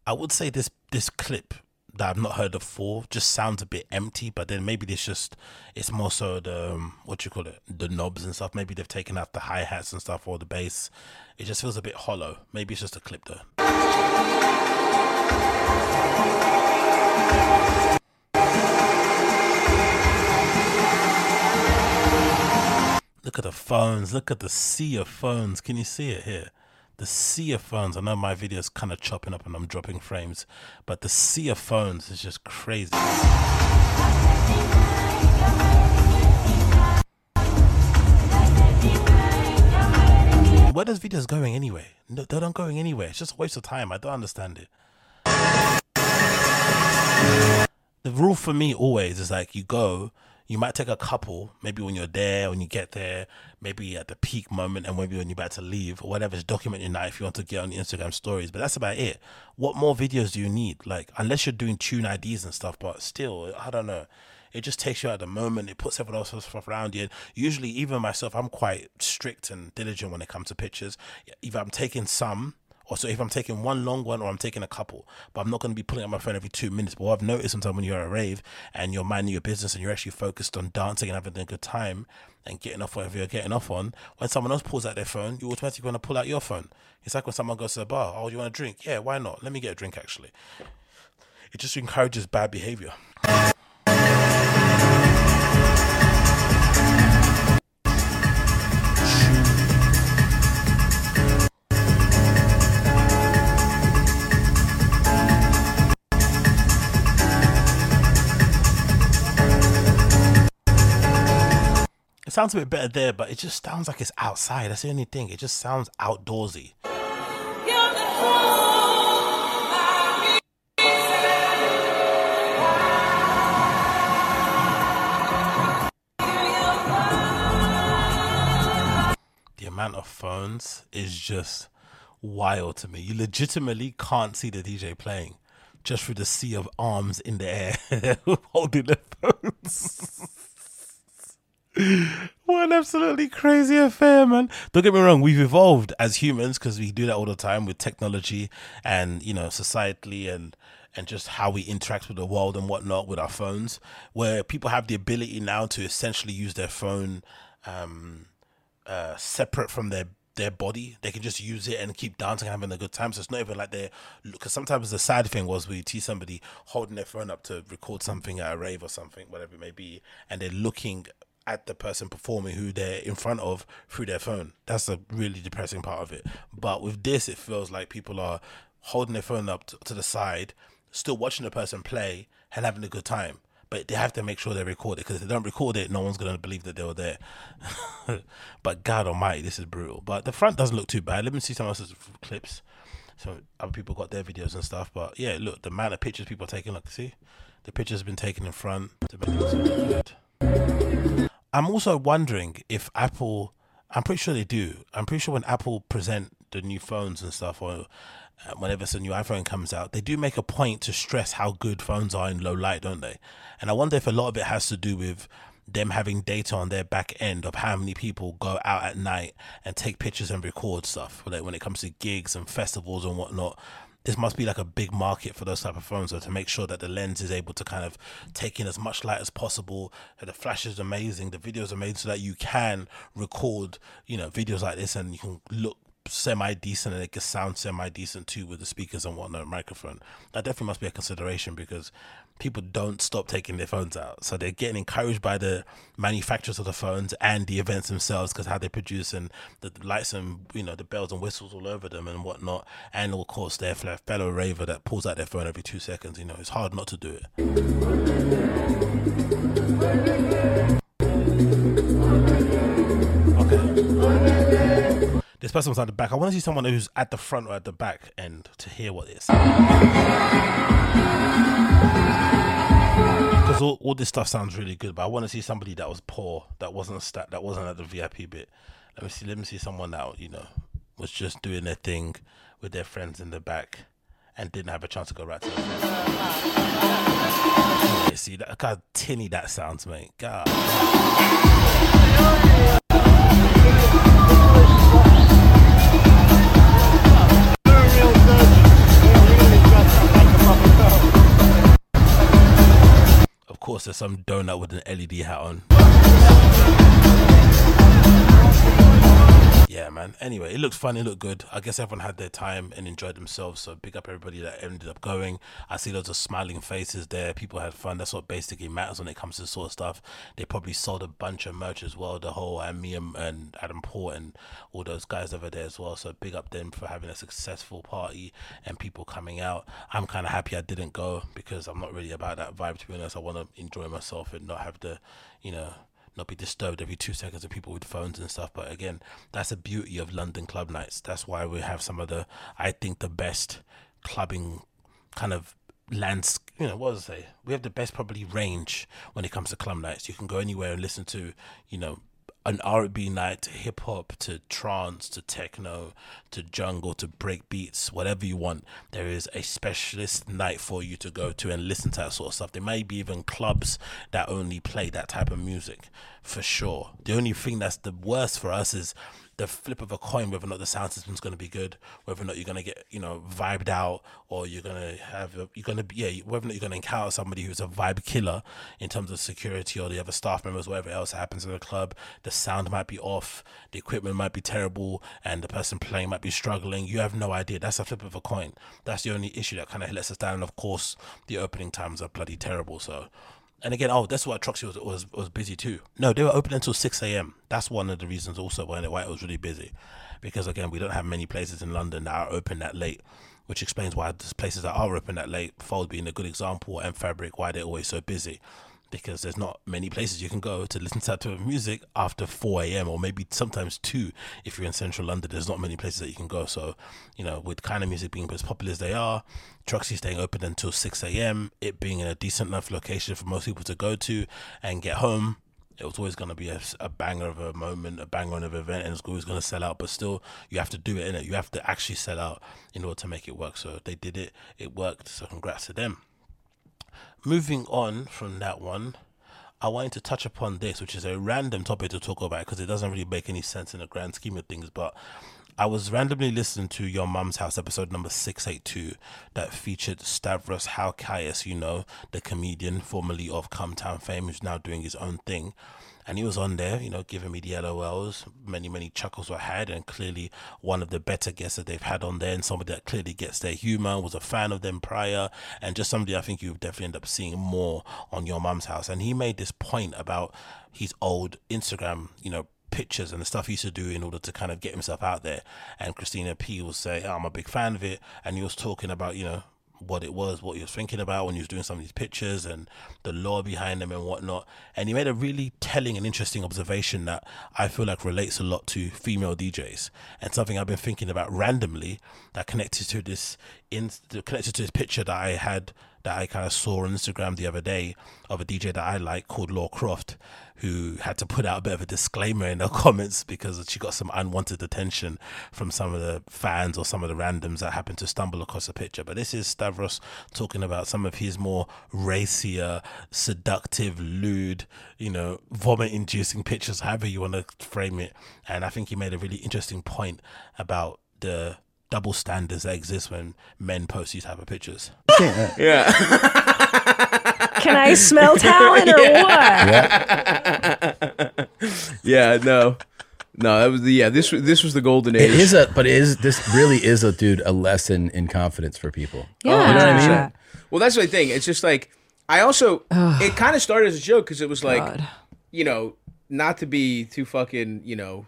I would say this this clip that I've not heard of before just sounds a bit empty, but then maybe it's just it's more so the um, what you call it the knobs and stuff. Maybe they've taken out the hi hats and stuff or the bass. It just feels a bit hollow. Maybe it's just a clip though. Look at the phones. Look at the sea of phones. Can you see it here? The sea of phones. I know my video is kind of chopping up and I'm dropping frames, but the sea of phones is just crazy. Where does videos going anyway? No, they're not going anywhere. It's just a waste of time. I don't understand it. The rule for me always is like you go, you might take a couple, maybe when you're there, when you get there, maybe at the peak moment, and maybe when you're about to leave, or whatever, just document your night if you want to get on Instagram stories. But that's about it. What more videos do you need? Like, unless you're doing tune IDs and stuff, but still, I don't know. It just takes you at the moment. It puts everyone else's stuff around you. Usually, even myself, I'm quite strict and diligent when it comes to pictures. If I'm taking some, or so if I'm taking one long one or I'm taking a couple, but I'm not going to be pulling out my phone every two minutes. But what I've noticed sometimes when you're at a rave and you're minding your business and you're actually focused on dancing and having a good time and getting off whatever you're getting off on, when someone else pulls out their phone, you automatically want to pull out your phone. It's like when someone goes to the bar, oh, you want a drink? Yeah, why not? Let me get a drink actually. It just encourages bad behavior. Sounds a bit better there, but it just sounds like it's outside. That's the only thing. It just sounds outdoorsy. The amount of phones is just wild to me. You legitimately can't see the DJ playing just through the sea of arms in the air holding the phones. what an absolutely crazy affair, man. Don't get me wrong, we've evolved as humans because we do that all the time with technology and, you know, societally and and just how we interact with the world and whatnot with our phones, where people have the ability now to essentially use their phone um, uh, separate from their their body. They can just use it and keep dancing having a good time. So it's not even like they're because sometimes the sad thing was we see somebody holding their phone up to record something at a rave or something, whatever it may be, and they're looking at the person performing who they're in front of through their phone. That's a really depressing part of it. But with this, it feels like people are holding their phone up to, to the side, still watching the person play and having a good time. But they have to make sure they record it because if they don't record it, no one's going to believe that they were there. but God Almighty, this is brutal. But the front doesn't look too bad. Let me see some else's clips. So other people got their videos and stuff. But yeah, look, the amount of pictures people are taking. Look, see, the pictures been taken in front I'm also wondering if Apple. I'm pretty sure they do. I'm pretty sure when Apple present the new phones and stuff, or uh, whenever a new iPhone comes out, they do make a point to stress how good phones are in low light, don't they? And I wonder if a lot of it has to do with them having data on their back end of how many people go out at night and take pictures and record stuff. Like when it comes to gigs and festivals and whatnot, this must be like a big market for those type of phones so to make sure that the lens is able to kind of take in as much light as possible the flash is amazing the videos are made so that you can record you know videos like this and you can look semi decent and it can sound semi decent too with the speakers and whatnot microphone. That definitely must be a consideration because people don't stop taking their phones out. So they're getting encouraged by the manufacturers of the phones and the events themselves because how they produce and the lights and you know the bells and whistles all over them and whatnot. And of course their fellow raver that pulls out their phone every two seconds you know it's hard not to do it this person was at the back. I want to see someone who's at the front or at the back end to hear what this. Because all, all this stuff sounds really good, but I want to see somebody that was poor, that wasn't stat, that wasn't at the VIP bit. Let me see. Let me see someone that you know was just doing their thing with their friends in the back and didn't have a chance to go right to the front. You see that? How tinny that sounds, mate. God. Of course, there's some donut with an LED hat on. Yeah, man. Anyway, it looks fun. It looked good. I guess everyone had their time and enjoyed themselves. So big up everybody that ended up going. I see loads of smiling faces there. People had fun. That's what basically matters when it comes to this sort of stuff. They probably sold a bunch of merch as well. The whole uh, Amium and Adam Port and all those guys over there as well. So big up them for having a successful party and people coming out. I'm kind of happy I didn't go because I'm not really about that vibe. To be honest, I want to enjoy myself and not have the, you know not be disturbed every two seconds of people with phones and stuff. But again, that's the beauty of London club nights. That's why we have some of the, I think, the best clubbing kind of lands. You know, what was I say? We have the best probably range when it comes to club nights. You can go anywhere and listen to, you know, an R&B night to hip hop to trance to techno to jungle to break beats, whatever you want. There is a specialist night for you to go to and listen to that sort of stuff. There may be even clubs that only play that type of music for sure. The only thing that's the worst for us is the flip of a coin whether or not the sound system's going to be good, whether or not you're going to get you know vibed out, or you're going to have you're going to be yeah whether or not you're going to encounter somebody who's a vibe killer in terms of security or the other staff members, whatever else happens in the club. The sound might be off, the equipment might be terrible, and the person playing might be struggling. You have no idea. That's a flip of a coin. That's the only issue that kind of lets us down. And of course, the opening times are bloody terrible. So and again, oh, that's why Troxy was, was was busy too. No, they were open until six a.m. That's one of the reasons also why it was really busy, because again, we don't have many places in London that are open that late, which explains why there's places that are open that late. Fold being a good example, and Fabric why they're always so busy because there's not many places you can go to listen to that type of music after 4 a.m. or maybe sometimes 2 if you're in central London. There's not many places that you can go. So, you know, with kind of music being as popular as they are, Troxy staying open until 6 a.m., it being in a decent enough location for most people to go to and get home. It was always going to be a, a, banger of a moment, a banger of an event, and it's always going to sell out. But still, you have to do it in it. You have to actually sell out in order to make it work. So they did it. It worked. So congrats to them moving on from that one, I wanted to touch upon this, which is a random topic to talk about because it doesn't really make any sense in the grand scheme of things. But I was randomly listening to Your Mum's House episode number 682 that featured Stavros Halkias, you know, the comedian formerly of Cum Town fame, who's now doing his own thing and he was on there, you know, giving me the LOLs. Many, many chuckles were had, and clearly one of the better guests that they've had on there, and somebody that clearly gets their humor, was a fan of them prior, and just somebody I think you definitely end up seeing more on your mum's house. And he made this point about his old Instagram, you know, pictures and the stuff he used to do in order to kind of get himself out there. And Christina P will say, oh, I'm a big fan of it. And he was talking about, you know, what it was, what he was thinking about when he was doing some of these pictures and the law behind them and whatnot. And he made a really telling and interesting observation that I feel like relates a lot to female DJs and something I've been thinking about randomly that connected to this in connected to this picture that I had that I kind of saw on Instagram the other day of a DJ that I like called Laure Croft, who had to put out a bit of a disclaimer in her comments because she got some unwanted attention from some of the fans or some of the randoms that happened to stumble across a picture. But this is Stavros talking about some of his more racier, seductive, lewd, you know, vomit inducing pictures, however you want to frame it. And I think he made a really interesting point about the double standards that exist when men post these type of pictures. Yeah. Can I smell talent or what? Yeah, no. No, that was the yeah, this was this was the golden age. It is a, but it is this really is a dude a lesson in confidence for people. Yeah. You know what I mean? Well, that's the thing. It's just like I also it kind of started as a joke because it was like God. you know not to be too fucking you know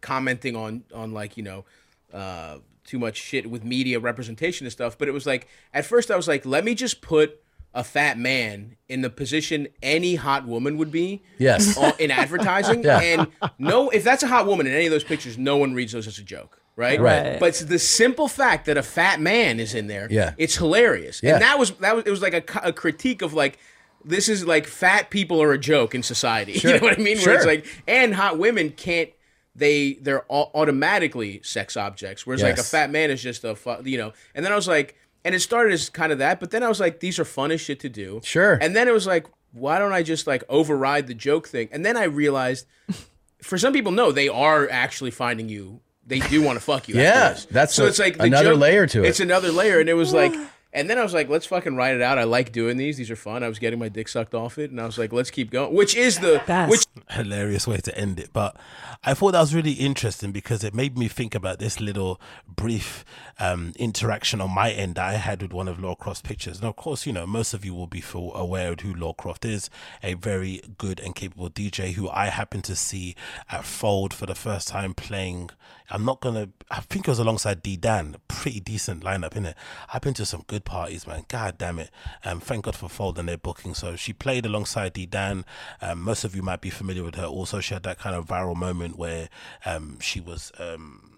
commenting on on like you know uh too much shit with media representation and stuff, but it was like at first I was like, let me just put a fat man in the position any hot woman would be Yes. in advertising. Yeah. And no, if that's a hot woman in any of those pictures, no one reads those as a joke, right? Right. But it's the simple fact that a fat man is in there. Yeah. it's hilarious. Yeah. And that was that was it was like a, a critique of like. This is like fat people are a joke in society. Sure. You know what I mean? Where it's Sure. like, and hot women can't. They they're au- automatically sex objects. Whereas like a fat man is just a fu- you know. And then I was like, and it started as kind of that, but then I was like, these are fun as shit to do. Sure. And then it was like, why don't I just like override the joke thing? And then I realized, for some people, no, they are actually finding you. They do want to fuck you. Yeah, that's so a- it's like another joke- layer to it. It's another layer, and it was like, and then I was like, let's fucking write it out. I like doing these. These are fun. I was getting my dick sucked off it, and I was like, let's keep going. Which is the Best. which hilarious way to end it. But I thought that was really interesting because it made me think about this little brief um, interaction on my end that I had with one of Laure Croft's pictures. And of course, you know, most of you will be full aware of who Laure Croft is, a very good and capable DJ who I happened to see at Fold for the first time playing. I'm not gonna. I think it was alongside D Dan. Pretty decent lineup, innit? I've been to some good parties, man. God damn it. Um, thank God for Fold and their booking. So she played alongside D Dan. Um, most of you might be familiar with her. Also, she had that kind of viral moment where um, she was. Um,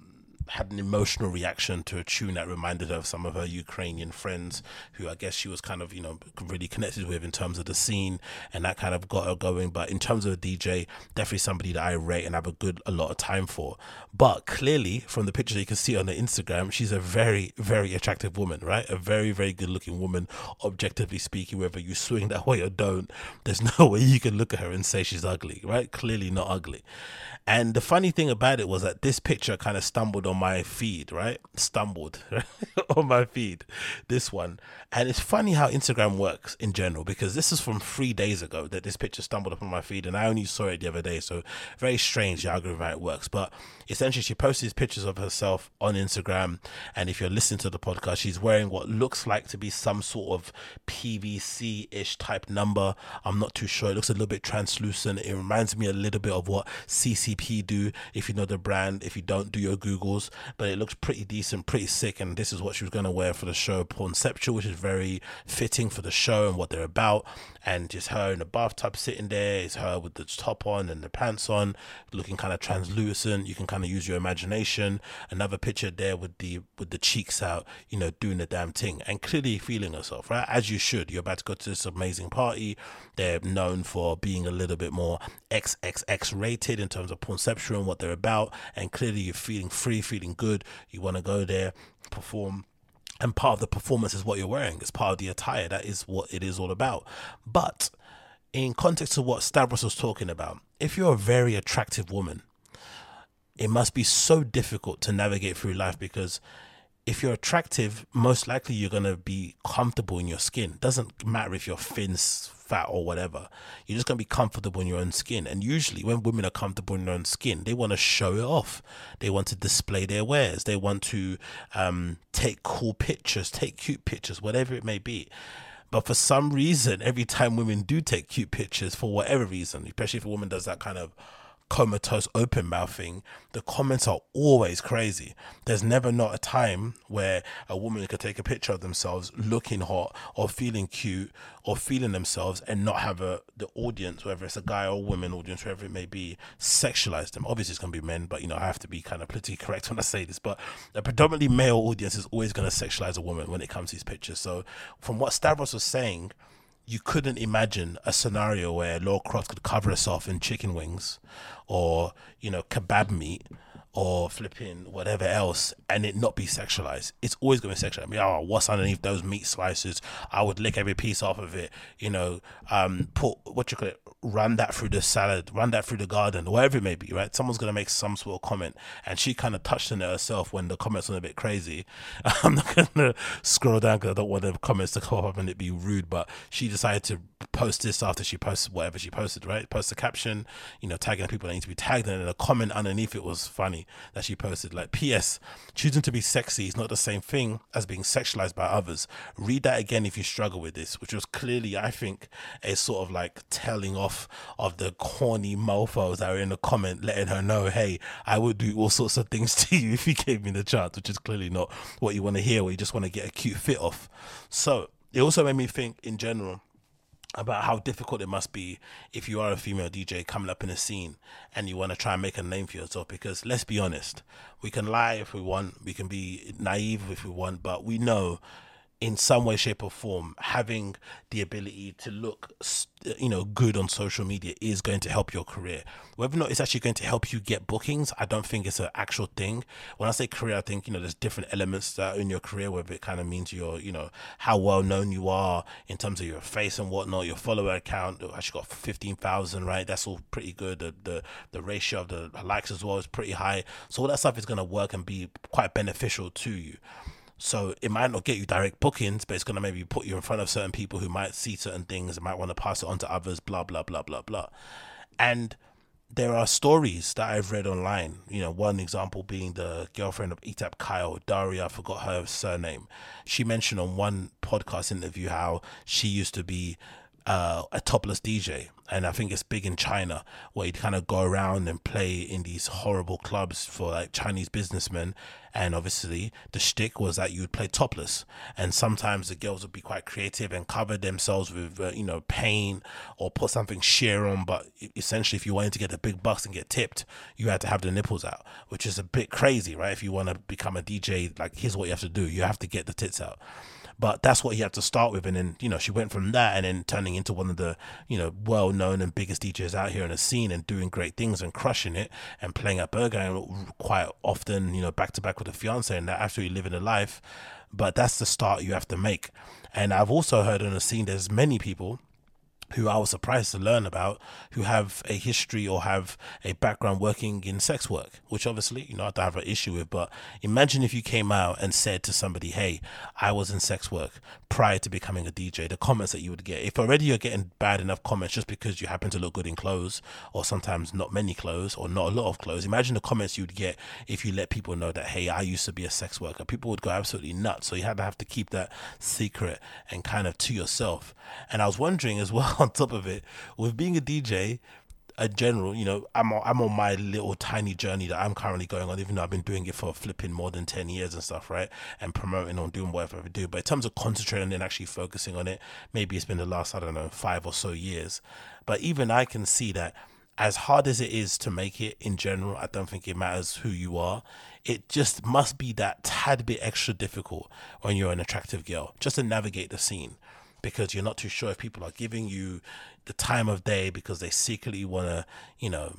had an emotional reaction to a tune that reminded her of some of her Ukrainian friends who I guess she was kind of, you know, really connected with in terms of the scene and that kind of got her going. But in terms of a DJ, definitely somebody that I rate and have a good, a lot of time for. But clearly, from the picture you can see on the Instagram, she's a very, very attractive woman, right? A very, very good looking woman, objectively speaking, whether you swing that way or don't. There's no way you can look at her and say she's ugly, right? Clearly not ugly. And the funny thing about it was that this picture kind of stumbled on my feed, right? Stumbled on my feed, this one. And it's funny how Instagram works in general because this is from three days ago that this picture stumbled upon my feed and I only saw it the other day. So very strange the algorithm how it works. But essentially, she posts these pictures of herself on Instagram. And if you're listening to the podcast, she's wearing what looks like to be some sort of PVC ish type number. I'm not too sure. It looks a little bit translucent. It reminds me a little bit of what CCP do. If you know the brand, if you don't, do your Googles. But it looks pretty decent, pretty sick. And this is what she was going to wear for the show Pornceptual, which is very fitting for the show and what they're about. And just her in the bathtub sitting there. It's her with the top on and the pants on, looking kind of translucent. You can kind of use your imagination. Another picture there with the with the cheeks out, you know, doing the damn thing and clearly feeling herself, right? As you should. You're about to go to this amazing party. They're known for being a little bit more XXX rated in terms of pornceptual and what they're about. And clearly you're feeling free, feeling good. You want to go there, perform and part of the performance is what you're wearing. It's part of the attire. That is what it is all about. But in context of what Stavros was talking about, if you're a very attractive woman, it must be so difficult to navigate through life because if you're attractive, most likely you're gonna be comfortable in your skin. Doesn't matter if you're thin, fat, or whatever. You're just gonna be comfortable in your own skin. And usually, when women are comfortable in their own skin, they want to show it off. They want to display their wares. They want to um, take cool pictures, take cute pictures, whatever it may be. But for some reason, every time women do take cute pictures, for whatever reason, especially if a woman does that kind of comatose open mouthing, the comments are always crazy. There's never not a time where a woman could take a picture of themselves looking hot or feeling cute or feeling themselves and not have a the audience, whether it's a guy or woman audience, wherever it may be, sexualize them. Obviously it's gonna be men, but you know, I have to be kind of politically correct when I say this. But a predominantly male audience is always gonna sexualize a woman when it comes to these pictures. So from what Stavros was saying, you couldn't imagine a scenario where Laura Croft could cover herself in chicken wings or, you know, kebab meat or flipping whatever else and it not be sexualized. It's always going to be sexualized. I mean, oh, what's underneath those meat slices? I would lick every piece off of it, you know, um, put, what you call it, run that through the salad, run that through the garden, whatever it may be, right? Someone's going to make some sort of comment and she kind of touched on it herself when the comments were a bit crazy. I'm not going to scroll down because I don't want the comments to come up and it be rude, but she decided to post this after she posted whatever she posted, right? Post a caption, you know, tagging people that need to be tagged, and then a comment underneath it was funny that she posted like, "P.S. Choosing to be sexy is not the same thing as being sexualized by others. Read that again if you struggle with this." Which was clearly, I think, a sort of like telling off of the corny mofos that were in the comment, letting her know, "Hey, I would do all sorts of things to you if you gave me the chance," which is clearly not what you want to hear. Or you just want to get a cute fit off. So it also made me think in general about how difficult it must be if you are a female DJ coming up in a scene and you want to try and make a name for yourself. Because let's be honest, we can lie if we want, we can be naive if we want, but we know in some way shape or form having the ability to look you know good on social media is going to help your career. Whether or not it's actually going to help you get bookings i don't think it's an actual thing. When i say career i think you know there's different elements that in your career whether it kind of means you're you know how well known you are in terms of your face and whatnot your follower account oh, actually got 15000 right? That's all pretty good. The, the the ratio of the likes as well is pretty high. So all that stuff is going to work and be quite beneficial to you so it might not get you direct bookings, but it's gonna maybe put you in front of certain people who might see certain things and might want to pass it on to others, blah blah blah blah blah. And there are stories that I've read online. You know, one example being the girlfriend of Etapp Kyle, Daria, I forgot her surname. She mentioned on one podcast interview how she used to be uh, a topless DJ. And I think it's big in China where you'd kind of go around and play in these horrible clubs for like Chinese businessmen. And obviously, the shtick was that you would play topless. And sometimes the girls would be quite creative and cover themselves with, uh, you know, paint or put something sheer on. But essentially, if you wanted to get the big bucks and get tipped, you had to have the nipples out, which is a bit crazy, right? If you want to become a DJ, like, here's what you have to do you have to get the tits out. But that's what he had to start with, and then you know she went from that and then turning into one of the you know well known and biggest DJs out here in the scene and doing great things and crushing it and playing at Berghain quite often you know back to back with a fiance and that actually living a life. But that's the start you have to make. And I've also heard on the scene there's many people who I was surprised to learn about who have a history or have a background working in sex work, which obviously, you know, I don't have an issue with. But imagine if you came out and said to somebody, Hey, I was in sex work prior to becoming a DJ, the comments that you would get. If already you're getting bad enough comments just because you happen to look good in clothes, or sometimes not many clothes, or not a lot of clothes, imagine the comments you'd get if you let people know that, Hey, I used to be a sex worker. People would go absolutely nuts. So you had to have to keep that secret and kind of to yourself. And I was wondering as well, on top of it, with being a DJ, a general, you know, I'm on, I'm on my little tiny journey that I'm currently going on, even though I've been doing it for flipping more than 10 years and stuff, right? And promoting on doing whatever I do. But in terms of concentrating and actually focusing on it, maybe it's been the last, I don't know, five or so years. But even I can see that as hard as it is to make it in general, I don't think it matters who you are. It just must be that tad bit extra difficult when you're an attractive girl, just to navigate the scene because you're not too sure if people are giving you the time of day because they secretly want to, you know,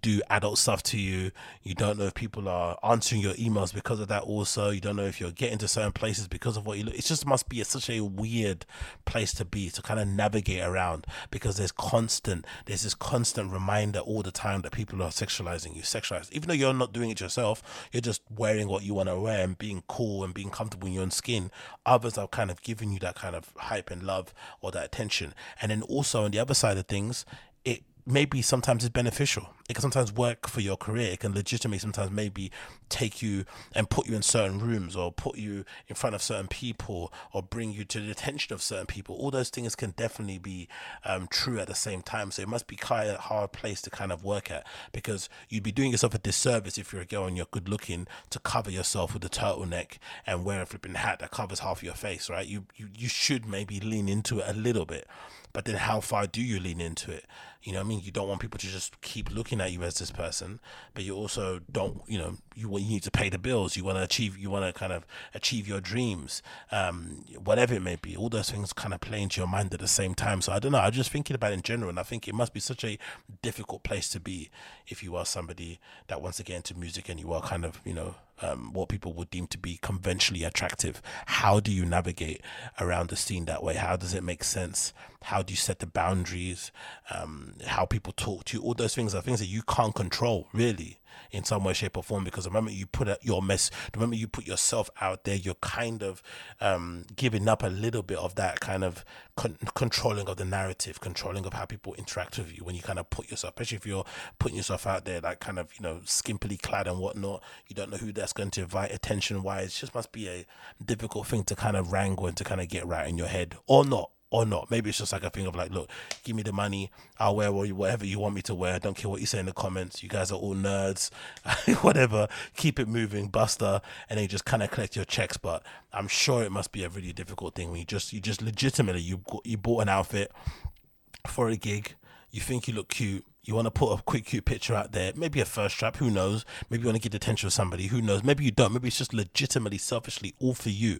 do adult stuff to you. You don't know if people are answering your emails because of that. Also, you don't know if you're getting to certain places because of what you look. It just must be a, such a weird place to be to kind of navigate around because there's constant, there's this constant reminder all the time that people are sexualizing you, sexualized. Even though you're not doing it yourself, you're just wearing what you want to wear and being cool and being comfortable in your own skin. Others are kind of giving you that kind of hype and love or that attention. And then also on the other side of things, it maybe sometimes it's beneficial. It can sometimes work for your career. It can legitimately sometimes maybe take you and put you in certain rooms or put you in front of certain people or bring you to the attention of certain people. All those things can definitely be um, true at the same time. So it must be quite a hard place to kind of work at because you'd be doing yourself a disservice if you're a girl and you're good looking to cover yourself with a turtleneck and wear a flipping hat that covers half your face, right? You, you, you should maybe lean into it a little bit but then how far do you lean into it you know what i mean you don't want people to just keep looking at you as this person but you also don't you know you, you need to pay the bills you want to achieve you want to kind of achieve your dreams um, whatever it may be all those things kind of play into your mind at the same time so i don't know i'm just thinking about it in general and i think it must be such a difficult place to be if you are somebody that wants to get into music and you are kind of you know um, what people would deem to be conventionally attractive. How do you navigate around the scene that way? How does it make sense? How do you set the boundaries? Um, how people talk to you? All those things are things that you can't control, really in some way, shape, or form. Because the moment you put your mess, the moment you put yourself out there, you're kind of um, giving up a little bit of that kind of con- controlling of the narrative, controlling of how people interact with you. When you kind of put yourself, especially if you're putting yourself out there, like kind of you know skimpily clad and whatnot, you don't know who that's going to invite attention wise. It just must be a difficult thing to kind of wrangle and to kind of get right in your head, or not or not. Maybe it's just like a thing of like, look, give me the money, I'll wear whatever you want me to wear. I don't care what you say in the comments. You guys are all nerds, whatever. Keep it moving, Buster, and then you just kind of collect your checks. But I'm sure it must be a really difficult thing when you just you just legitimately you you bought an outfit for a gig. You think you look cute. You want to put a quick, cute picture out there. Maybe a first strap. Who knows? Maybe you want to get attention of somebody. Who knows? Maybe you don't. Maybe it's just legitimately, selfishly all for you.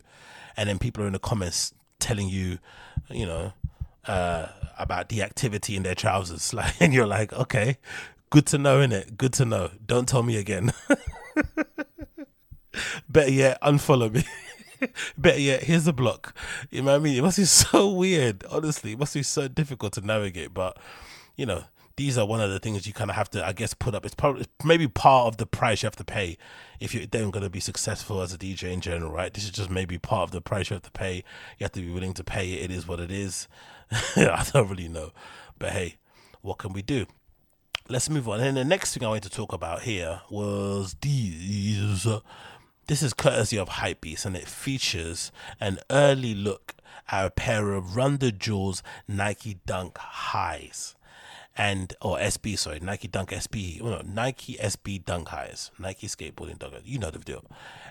And then people are in the comments telling you, you know, uh, about the activity in their trousers. Like, and you're like, okay, good to know, innit? Good to know. Don't tell me again. Better yet, unfollow me. Better yet, here's a block. You know what I mean? It must be so weird. Honestly, it must be so difficult to navigate. But you know, these are one of the things you kind of have to, I guess, put up. It's probably maybe part of the price you have to pay if you're then going to be successful as a DJ in general, right? This is just maybe part of the price you have to pay. You have to be willing to pay it. It is what it is. I don't really know, but hey, what can we do? Let's move on. And the next thing I wanted to talk about here was these. This is courtesy of Hypebeast, and it features an early look at a pair of Run the Jewels Nike Dunk highs and or SB, sorry, Nike Dunk SB, no, Nike SB Dunk highs, Nike skateboarding dunk. You know the deal.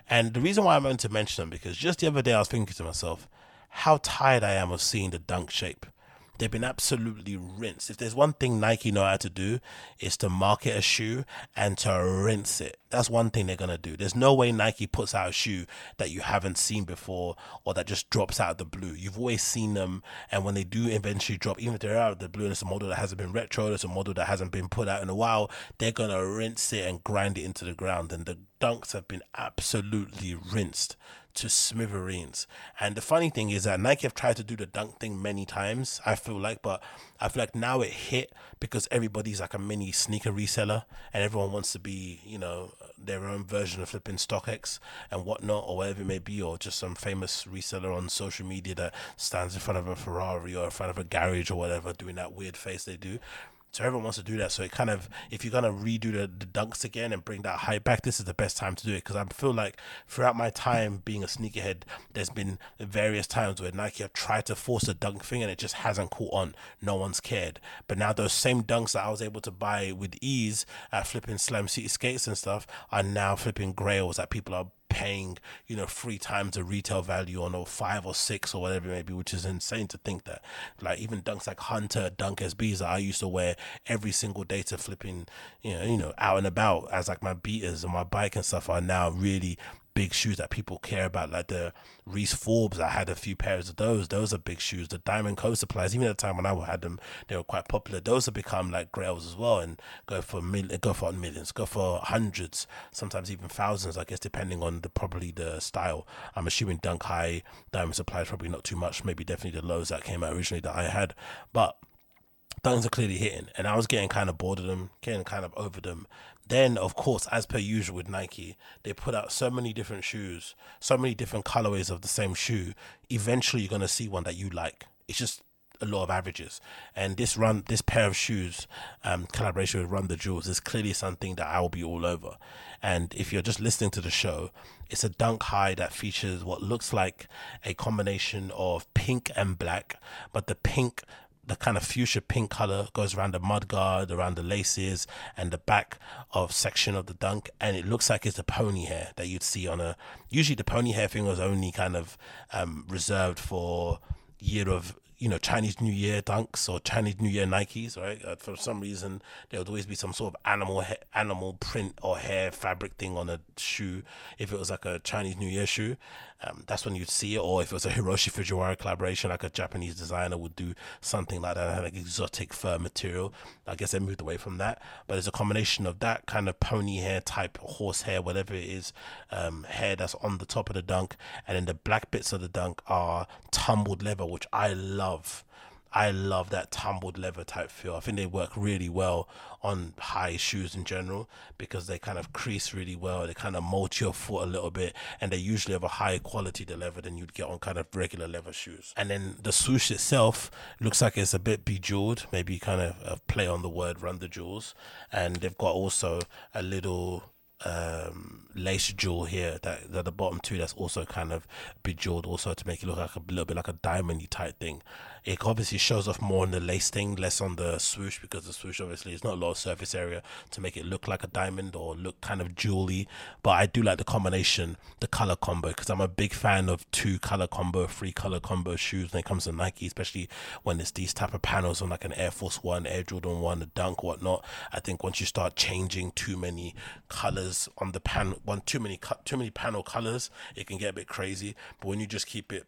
And the reason why I'm going to mention them because just the other day I was thinking to myself how tired I am of seeing the dunk shape. They've been absolutely rinsed. If there's one thing Nike know how to do, is to market a shoe and to rinse it. That's one thing they're gonna do. There's no way Nike puts out a shoe that you haven't seen before or that just drops out of the blue. You've always seen them, and when they do eventually drop, even if they're out of the blue and it's a model that hasn't been retro, it's a model that hasn't been put out in a while, they're gonna rinse it and grind it into the ground. And the dunks have been absolutely rinsed to smithereens. And the funny thing is that Nike have tried to do the dunk thing many times, I feel like, but I feel like now it hit because everybody's like a mini sneaker reseller and everyone wants to be, you know, their own version of flipping StockX and whatnot, or whatever it may be, or just some famous reseller on social media that stands in front of a Ferrari or in front of a garage or whatever, doing that weird face they do. So everyone wants to do that. So it kind of, if you're gonna redo the, the dunks again and bring that hype back, this is the best time to do it. Because I feel like throughout my time being a sneakerhead, there's been various times where Nike have tried to force a dunk thing and it just hasn't caught on. No one's cared. But now those same dunks that I was able to buy with ease at flipping Slam City skates and stuff are now flipping grails that people are paying, you know, three times the retail value on or five or six or whatever it may be, which is insane to think that. Like even dunks like Hunter Dunk SBs that I used to wear every single day to flipping, you know, you know, out and about as like my beaters and my bike and stuff are now really big shoes that people care about, like the Reese Forbes. I had a few pairs of those. Those are big shoes. The Diamond Co supplies, even at the time when I had them, they were quite popular. Those have become like grails as well, and go for mil- go for millions, go for hundreds, sometimes even thousands. I guess depending on the probably the style. I'm assuming Dunk High Diamond supplies probably not too much. Maybe definitely the lows that came out originally that I had, but dunks are clearly hitting, and I was getting kind of bored of them, getting kind of over them. Then, of course, as per usual with Nike, they put out so many different shoes, so many different colorways of the same shoe. Eventually, you're gonna see one that you like. It's just a lot of averages. And this run, this pair of shoes, um, collaboration with Run the Jewels is clearly something that I will be all over. And if you're just listening to the show, it's a dunk high that features what looks like a combination of pink and black, but the pink the kind of fuchsia pink color goes around the mudguard, around the laces, and the back of section of the dunk, and it looks like it's the pony hair that you'd see on a. Usually, the pony hair thing was only kind of um, reserved for year of you know Chinese New Year dunks or Chinese New Year Nikes, right? Uh, for some reason, there would always be some sort of animal ha- animal print or hair fabric thing on a shoe. If it was like a Chinese New Year shoe, um, that's when you'd see it. Or if it was a Hiroshi Fujiwara collaboration, like a Japanese designer would do something like that, like exotic fur material. I guess they moved away from that, but it's a combination of that kind of pony hair type, horse hair, whatever it is, um, hair that's on the top of the dunk, and then the black bits of the dunk are tumbled leather, which I love. I love that tumbled leather type feel. I think they work really well on high shoes in general because they kind of crease really well. They kind of mold your foot a little bit, and they usually have a higher quality the leather than you'd get on kind of regular leather shoes. And then the swoosh itself looks like it's a bit bejeweled, maybe kind of a play on the word "run the jewels." And they've got also a little um, lace jewel here that, that the bottom two that's also kind of bejeweled also to make it look like a little bit like a diamondy type thing. It obviously shows off more on the lace thing, less on the swoosh because the swoosh obviously is not a lot of surface area to make it look like a diamond or look kind of jewelly. But I do like the combination, the color combo because I'm a big fan of two color combo, three color combo shoes when it comes to Nike, especially when it's these type of panels on like an Air Force One, Air Jordan One, a Dunk, whatnot. I think once you start changing too many colors on the panel, one too many too many panel colors, it can get a bit crazy. But when you just keep it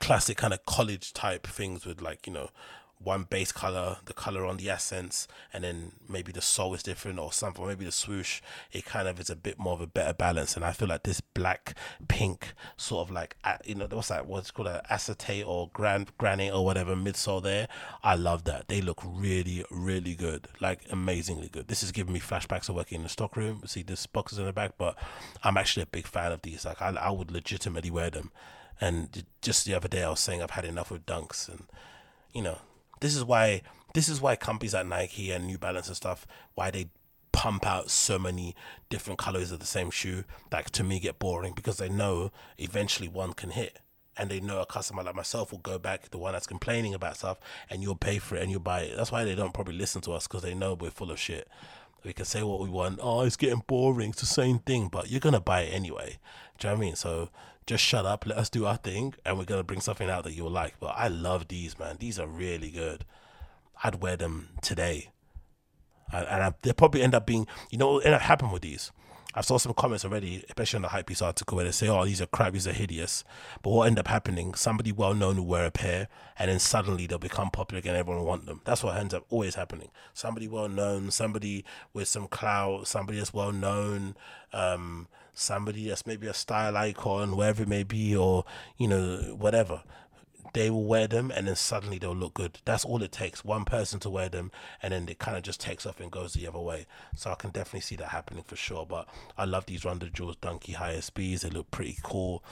classic kind of college type things with like you know one base color, the color on the essence, and then maybe the sole is different or something, maybe the swoosh, it kind of is a bit more of a better balance. And I feel like this black, pink, sort of like, you know, what's that, what's called an acetate or gran, granite or whatever midsole there. I love that. They look really, really good, like amazingly good. This is giving me flashbacks of working in the stockroom. See, this box is in the back, but I'm actually a big fan of these. Like, I, I would legitimately wear them. And just the other day, I was saying I've had enough of dunks, and you know, this is why this is why companies like Nike and New Balance and stuff why they pump out so many different colors of the same shoe that to me get boring because they know eventually one can hit. And they know a customer like myself will go back the one that's complaining about stuff and you'll pay for it and you'll buy it. That's why they don't probably listen to us because they know we're full of shit. We can say what we want. Oh it's getting boring. It's the same thing but you're gonna buy it anyway. Do you know what I mean? So just shut up, let us do our thing, and we're gonna bring something out that you'll like. But I love these, man. These are really good. I'd wear them today, and I, they probably end up being, you know, what end up happening with these. I saw some comments already, especially on the Hypebeast article, where they say, "Oh, these are crap, these are hideous." But what end up happening? Somebody well known will wear a pair, and then suddenly they'll become popular again. Everyone will want them. That's what ends up always happening. Somebody well known, somebody with some clout, somebody that's well known. Um, somebody that's maybe a style icon, wherever it may be, or you know, whatever. They will wear them and then suddenly they'll look good. That's all it takes. One person to wear them and then it kind of just takes off and goes the other way. So I can definitely see that happening for sure. But I love these the Jewels Dunky High SBs. They look pretty cool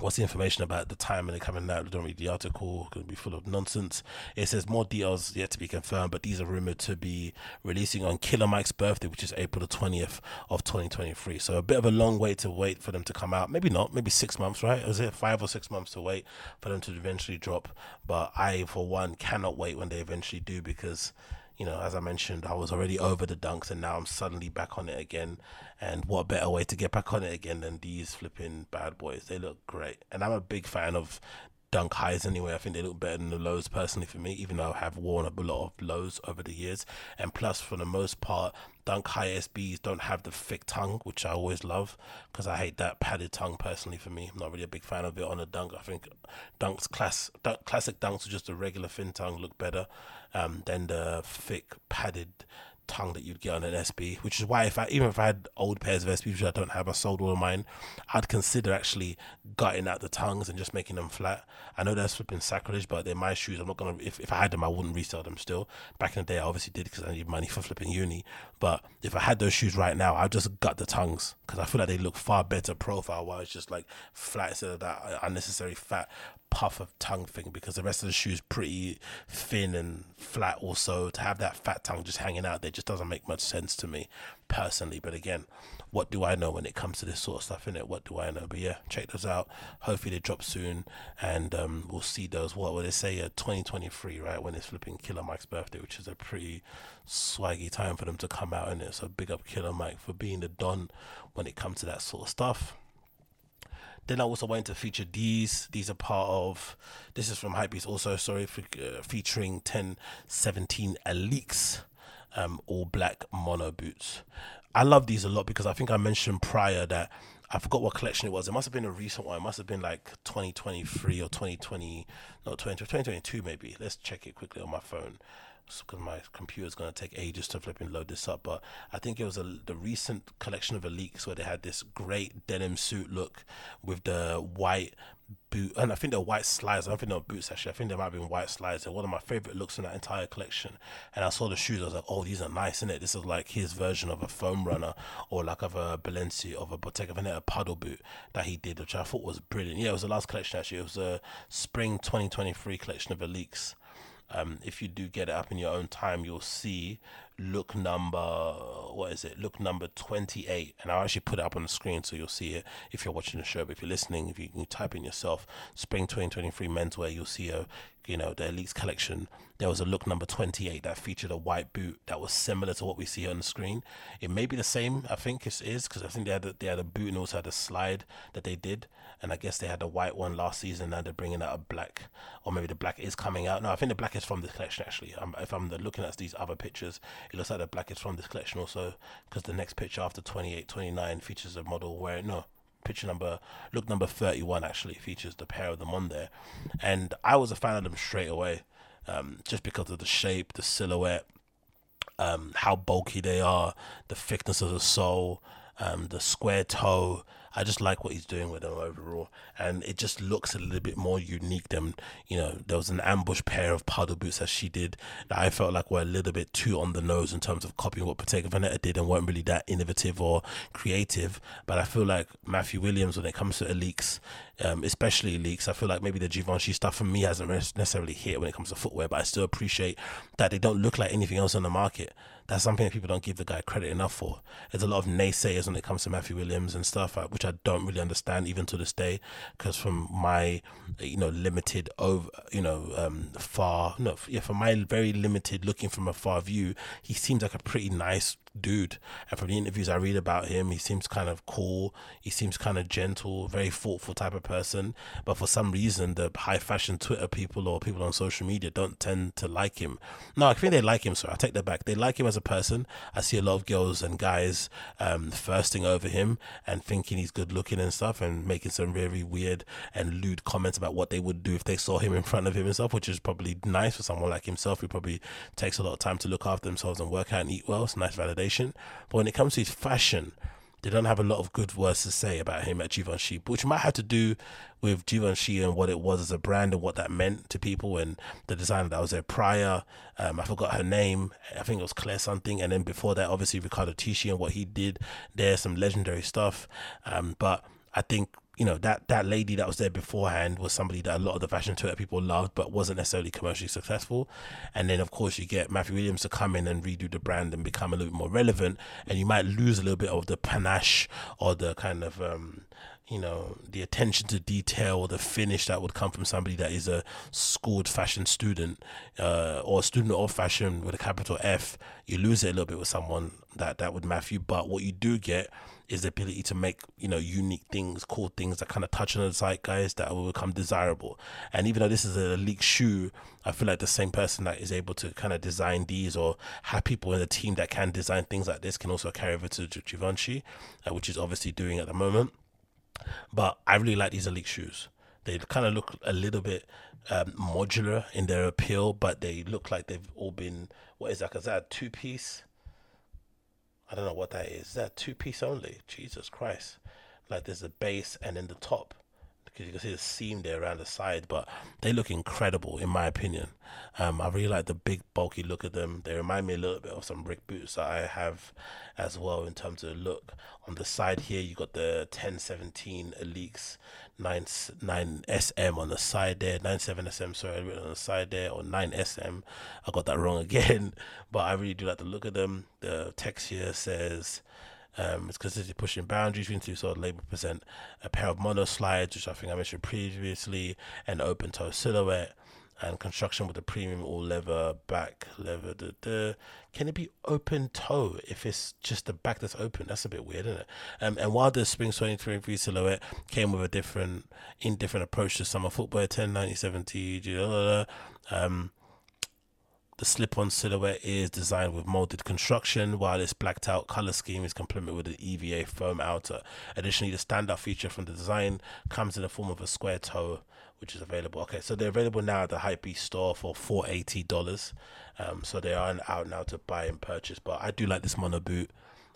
what's the information about the time and they're coming out? Don't read the article, going to be full of nonsense. It says more details yet to be confirmed, but these are rumored to be releasing on Killer Mike's birthday, which is April the 20th of 2023. So a bit of a long way to wait for them to come out. Maybe not, maybe six months, right? Is it five or six months to wait for them to eventually drop? But I, for one, cannot wait when they eventually do because you know, as I mentioned, I was already over the dunks and now I'm suddenly back on it again. And what better way to get back on it again than these flipping bad boys? They look great. And I'm a big fan of dunk highs anyway. I think they look better than the lows personally for me, even though I have worn a lot of lows over the years. And plus, for the most part, dunk high SBs don't have the thick tongue, which I always love because I hate that padded tongue personally for me. I'm not really a big fan of it on a dunk. I think dunks, class, dunk, classic dunks with just a regular thin tongue look better um, than the thick padded tongue that you'd get on an SB, which is why if I even if I had old pairs of SBs which I don't have, I sold all of mine, I'd consider actually gutting out the tongues and just making them flat. I know that's flipping sacrilege, but they're my shoes. I'm not gonna if, if I had them, I wouldn't resell them still. Back in the day, I obviously did because I need money for flipping uni. But if I had those shoes right now, I'd just gut the tongues because I feel like they look far better profile wise, just like flat instead of that uh, unnecessary fat puff of tongue thing because the rest of the shoe is pretty thin and flat. Also, to have that fat tongue just hanging out there just doesn't make much sense to me personally. But again, what do I know when it comes to this sort of stuff? In it, what do I know? But yeah, check those out. Hopefully they drop soon, and um, we'll see those. What will they say? Uh, 2023, right? When it's flipping Killer Mike's birthday, which is a pretty swaggy time for them to come out in it. So big up Killer Mike for being the don when it comes to that sort of stuff. Then I also wanted to feature these. These are part of. This is from Hypebeast. Also, sorry for uh, featuring 1017 ALYX, um, all black mono boots. I love these a lot because I think I mentioned prior that I forgot what collection it was. It must have been a recent one. It must have been like 2023 or 2020, not 20, 2022 maybe. Let's check it quickly on my phone because my computer's going to take ages to flip and load this up. But I think it was a, the recent collection of ALYX where they had this great denim suit look with the white boot, and I think they're white slides. I don't think they're boots actually. I think they might have been white slides. They're one of my favorite looks in that entire collection. And I saw the shoes. I was like, oh, these are nice, isn't it? This is like his version of a foam runner or like of a Balenci of a Bottega Veneta puddle boot that he did, which I thought was brilliant. Yeah, it was the last collection actually. It was a spring 2023 collection of ALYX. Um, if you do get it up in your own time, you'll see look number what is it? Look number twenty eight, and I'll actually put it up on the screen so you'll see it if you're watching the show. But if you're listening, if you can type in yourself spring twenty twenty three menswear, you'll see a you know the Elites collection. There was a look number twenty eight that featured a white boot that was similar to what we see on the screen. It may be the same. I think it is because I think they had a, they had a boot and also had a slide that they did, and I guess they had a white one last season. Now they're bringing out a black, or maybe the black is coming out. No, I think the black is from this collection actually. Um, if I'm looking at these other pictures, it looks like the black is from this collection also because the next picture after 28, 29 features a model where no picture number look number 31 actually features the pair of them on there and i was a fan of them straight away um, just because of the shape the silhouette um, how bulky they are the thickness of the sole um, the square toe I just like what he's doing with them overall, and it just looks a little bit more unique than you know. There was an ambush pair of puddle boots that she did that I felt like were a little bit too on the nose in terms of copying what Bottega Veneta did and weren't really that innovative or creative. But I feel like Matthew Williams, when it comes to ALYX, um, especially ALYX, I feel like maybe the Givenchy stuff for me hasn't necessarily hit when it comes to footwear, but I still appreciate that they don't look like anything else on the market. That's something that people don't give the guy credit enough for. There's a lot of naysayers when it comes to Matthew Williams and stuff, uh, which I don't really understand even to this day, because from my, you know, limited over, you know, um, far, no, yeah, from my very limited looking from a far view, he seems like a pretty nice dude. And from the interviews I read about him, he seems kind of cool. He seems kind of gentle, very thoughtful type of person. But for some reason, the high fashion Twitter people or people on social media don't tend to like him. No, I think they like him, so I take that back. They like him as a person. I see a lot of girls and guys um, thirsting over him and thinking he's good looking and stuff and making some very weird and lewd comments about what they would do if they saw him in front of him and stuff, which is probably nice for someone like himself who probably takes a lot of time to look after themselves and work out and eat well. It's nice validation but when it comes to his fashion, they don't have a lot of good words to say about him at Givenchy, which might have to do with Givenchy and what it was as a brand and what that meant to people and the designer that was there prior. Um, I forgot her name. I think it was Claire something. And then before that, obviously Riccardo Tisci and what he did There's some legendary stuff. Um, but I think you know that that lady that was there beforehand was somebody that a lot of the fashion Twitter people loved, but wasn't necessarily commercially successful. And then of course you get Matthew Williams to come in and redo the brand and become a little bit more relevant, and you might lose a little bit of the panache or the kind of um, you know the attention to detail or the finish that would come from somebody that is a schooled fashion student uh, or a student of fashion with a capital F. You lose it a little bit with someone that that would Matthew, but what you do get is the ability to make you know unique things, cool things that kind of touch on the zeitgeist that will become desirable. And even though this is a leaked shoe, I feel like the same person that is able to kind of design these or have people in the team that can design things like this can also carry over to Givenchy, uh, which is obviously doing at the moment. But I really like these ALYX shoes. They kind of look a little bit um, modular in their appeal, but they look like they've all been what is that? Is that two piece? I don't know what that is. Is that two piece only? Jesus Christ. Like there's a base and then the top because you can see the seam there around the side, but they look incredible in my opinion. Um, I really like the big bulky look of them. They remind me a little bit of some Rick boots that I have as well in terms of look. On the side here, you got the 1017 ALYX 9 9 SM on the side there, 97 SM sorry, written on the side there, or 9 SM. I got that wrong again, but I really do like the look of them. The text here says. Um, it's consistently pushing boundaries. We saw the label present a pair of mono slides, which I think I mentioned previously, an open toe silhouette, and construction with a premium all leather back leather. Duh, duh. Can it be open toe if it's just the back that's open? That's a bit weird, isn't it? Um, and while the spring 2023 silhouette came with a different, in different approach to summer footwear, 10, 90, 70, um, the slip-on silhouette is designed with molded construction, while its blacked out color scheme is complemented with an EVA foam outer. Additionally, the standout feature from the design comes in the form of a square toe, which is available. Okay, so they're available now at the Hypebeast store for four eighty dollars. Um, so they are out now to buy and purchase. But I do like this mono boot.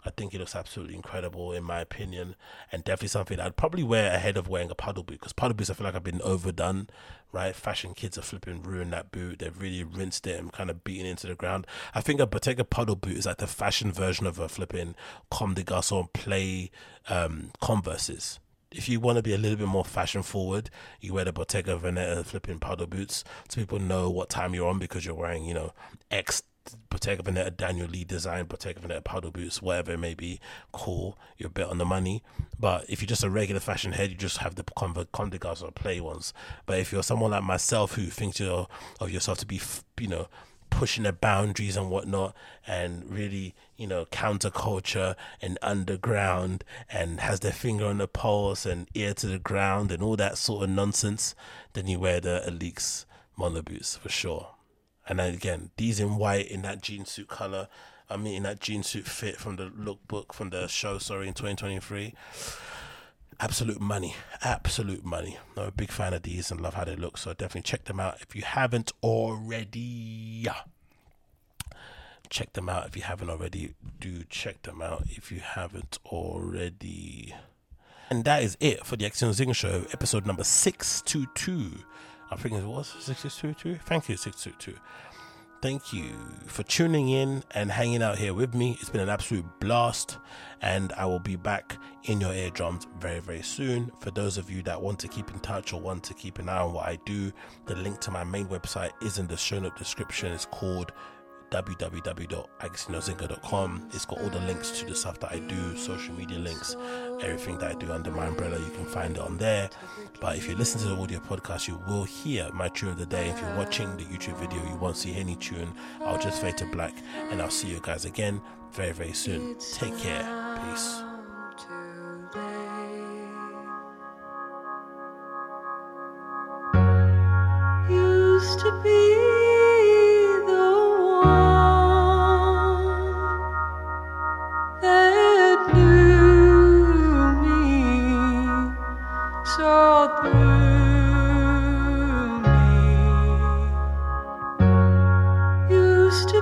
I think it looks absolutely incredible in my opinion, and definitely something I'd probably wear ahead of wearing a puddle boot because puddle boots I feel like have been overdone, right? Fashion kids are flipping ruined that boot. They've really rinsed it and kind of beaten into the ground. I think a Bottega puddle boot is like the fashion version of a flipping Comme des Garçons play um, Converses. If you want to be a little bit more fashion forward, you wear the Bottega Veneta flipping puddle boots so people know what time you're on because you're wearing, you know, X Bottega Veneta Daniel Lee design, Bottega Veneta paddle boots, whatever it may be, cool. You're a bit on the money. But if you're just a regular fashion head, you just have the Convert Condigas or play ones. But if you're someone like myself who thinks you're, of yourself to be, you know, pushing the boundaries and whatnot and really you know counterculture and underground and has their finger on the pulse and ear to the ground and all that sort of nonsense then you wear the ALYX mono boots for sure and then again, these in white in that jean suit color. I mean, in that jean suit fit from the lookbook from the show, sorry, in 2023. Absolute money, absolute money. I'm a big fan of these and love how they look. So definitely check them out if you haven't already. Check them out if you haven't already. Do check them out if you haven't already. And that is it for the Agostinho Zinga Show, episode number 622. I think it was 622. Thank you, 622. Thank you for tuning in and hanging out here with me. It's been an absolute blast, and I will be back in your eardrums very, very soon. For those of you that want to keep in touch or want to keep an eye on what I do, the link to my main website is in the show note description. It's called www.agostinhozinga.com. It's got all the links to the stuff that I do, social media links, everything that I do under my umbrella. You can find it on there. But if you listen to the audio podcast, you will hear my tune of the day. If you're watching the YouTube video, you won't see any tune. I'll just fade to black, and I'll see you guys again very, very soon. Take care. Peace. to be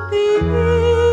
be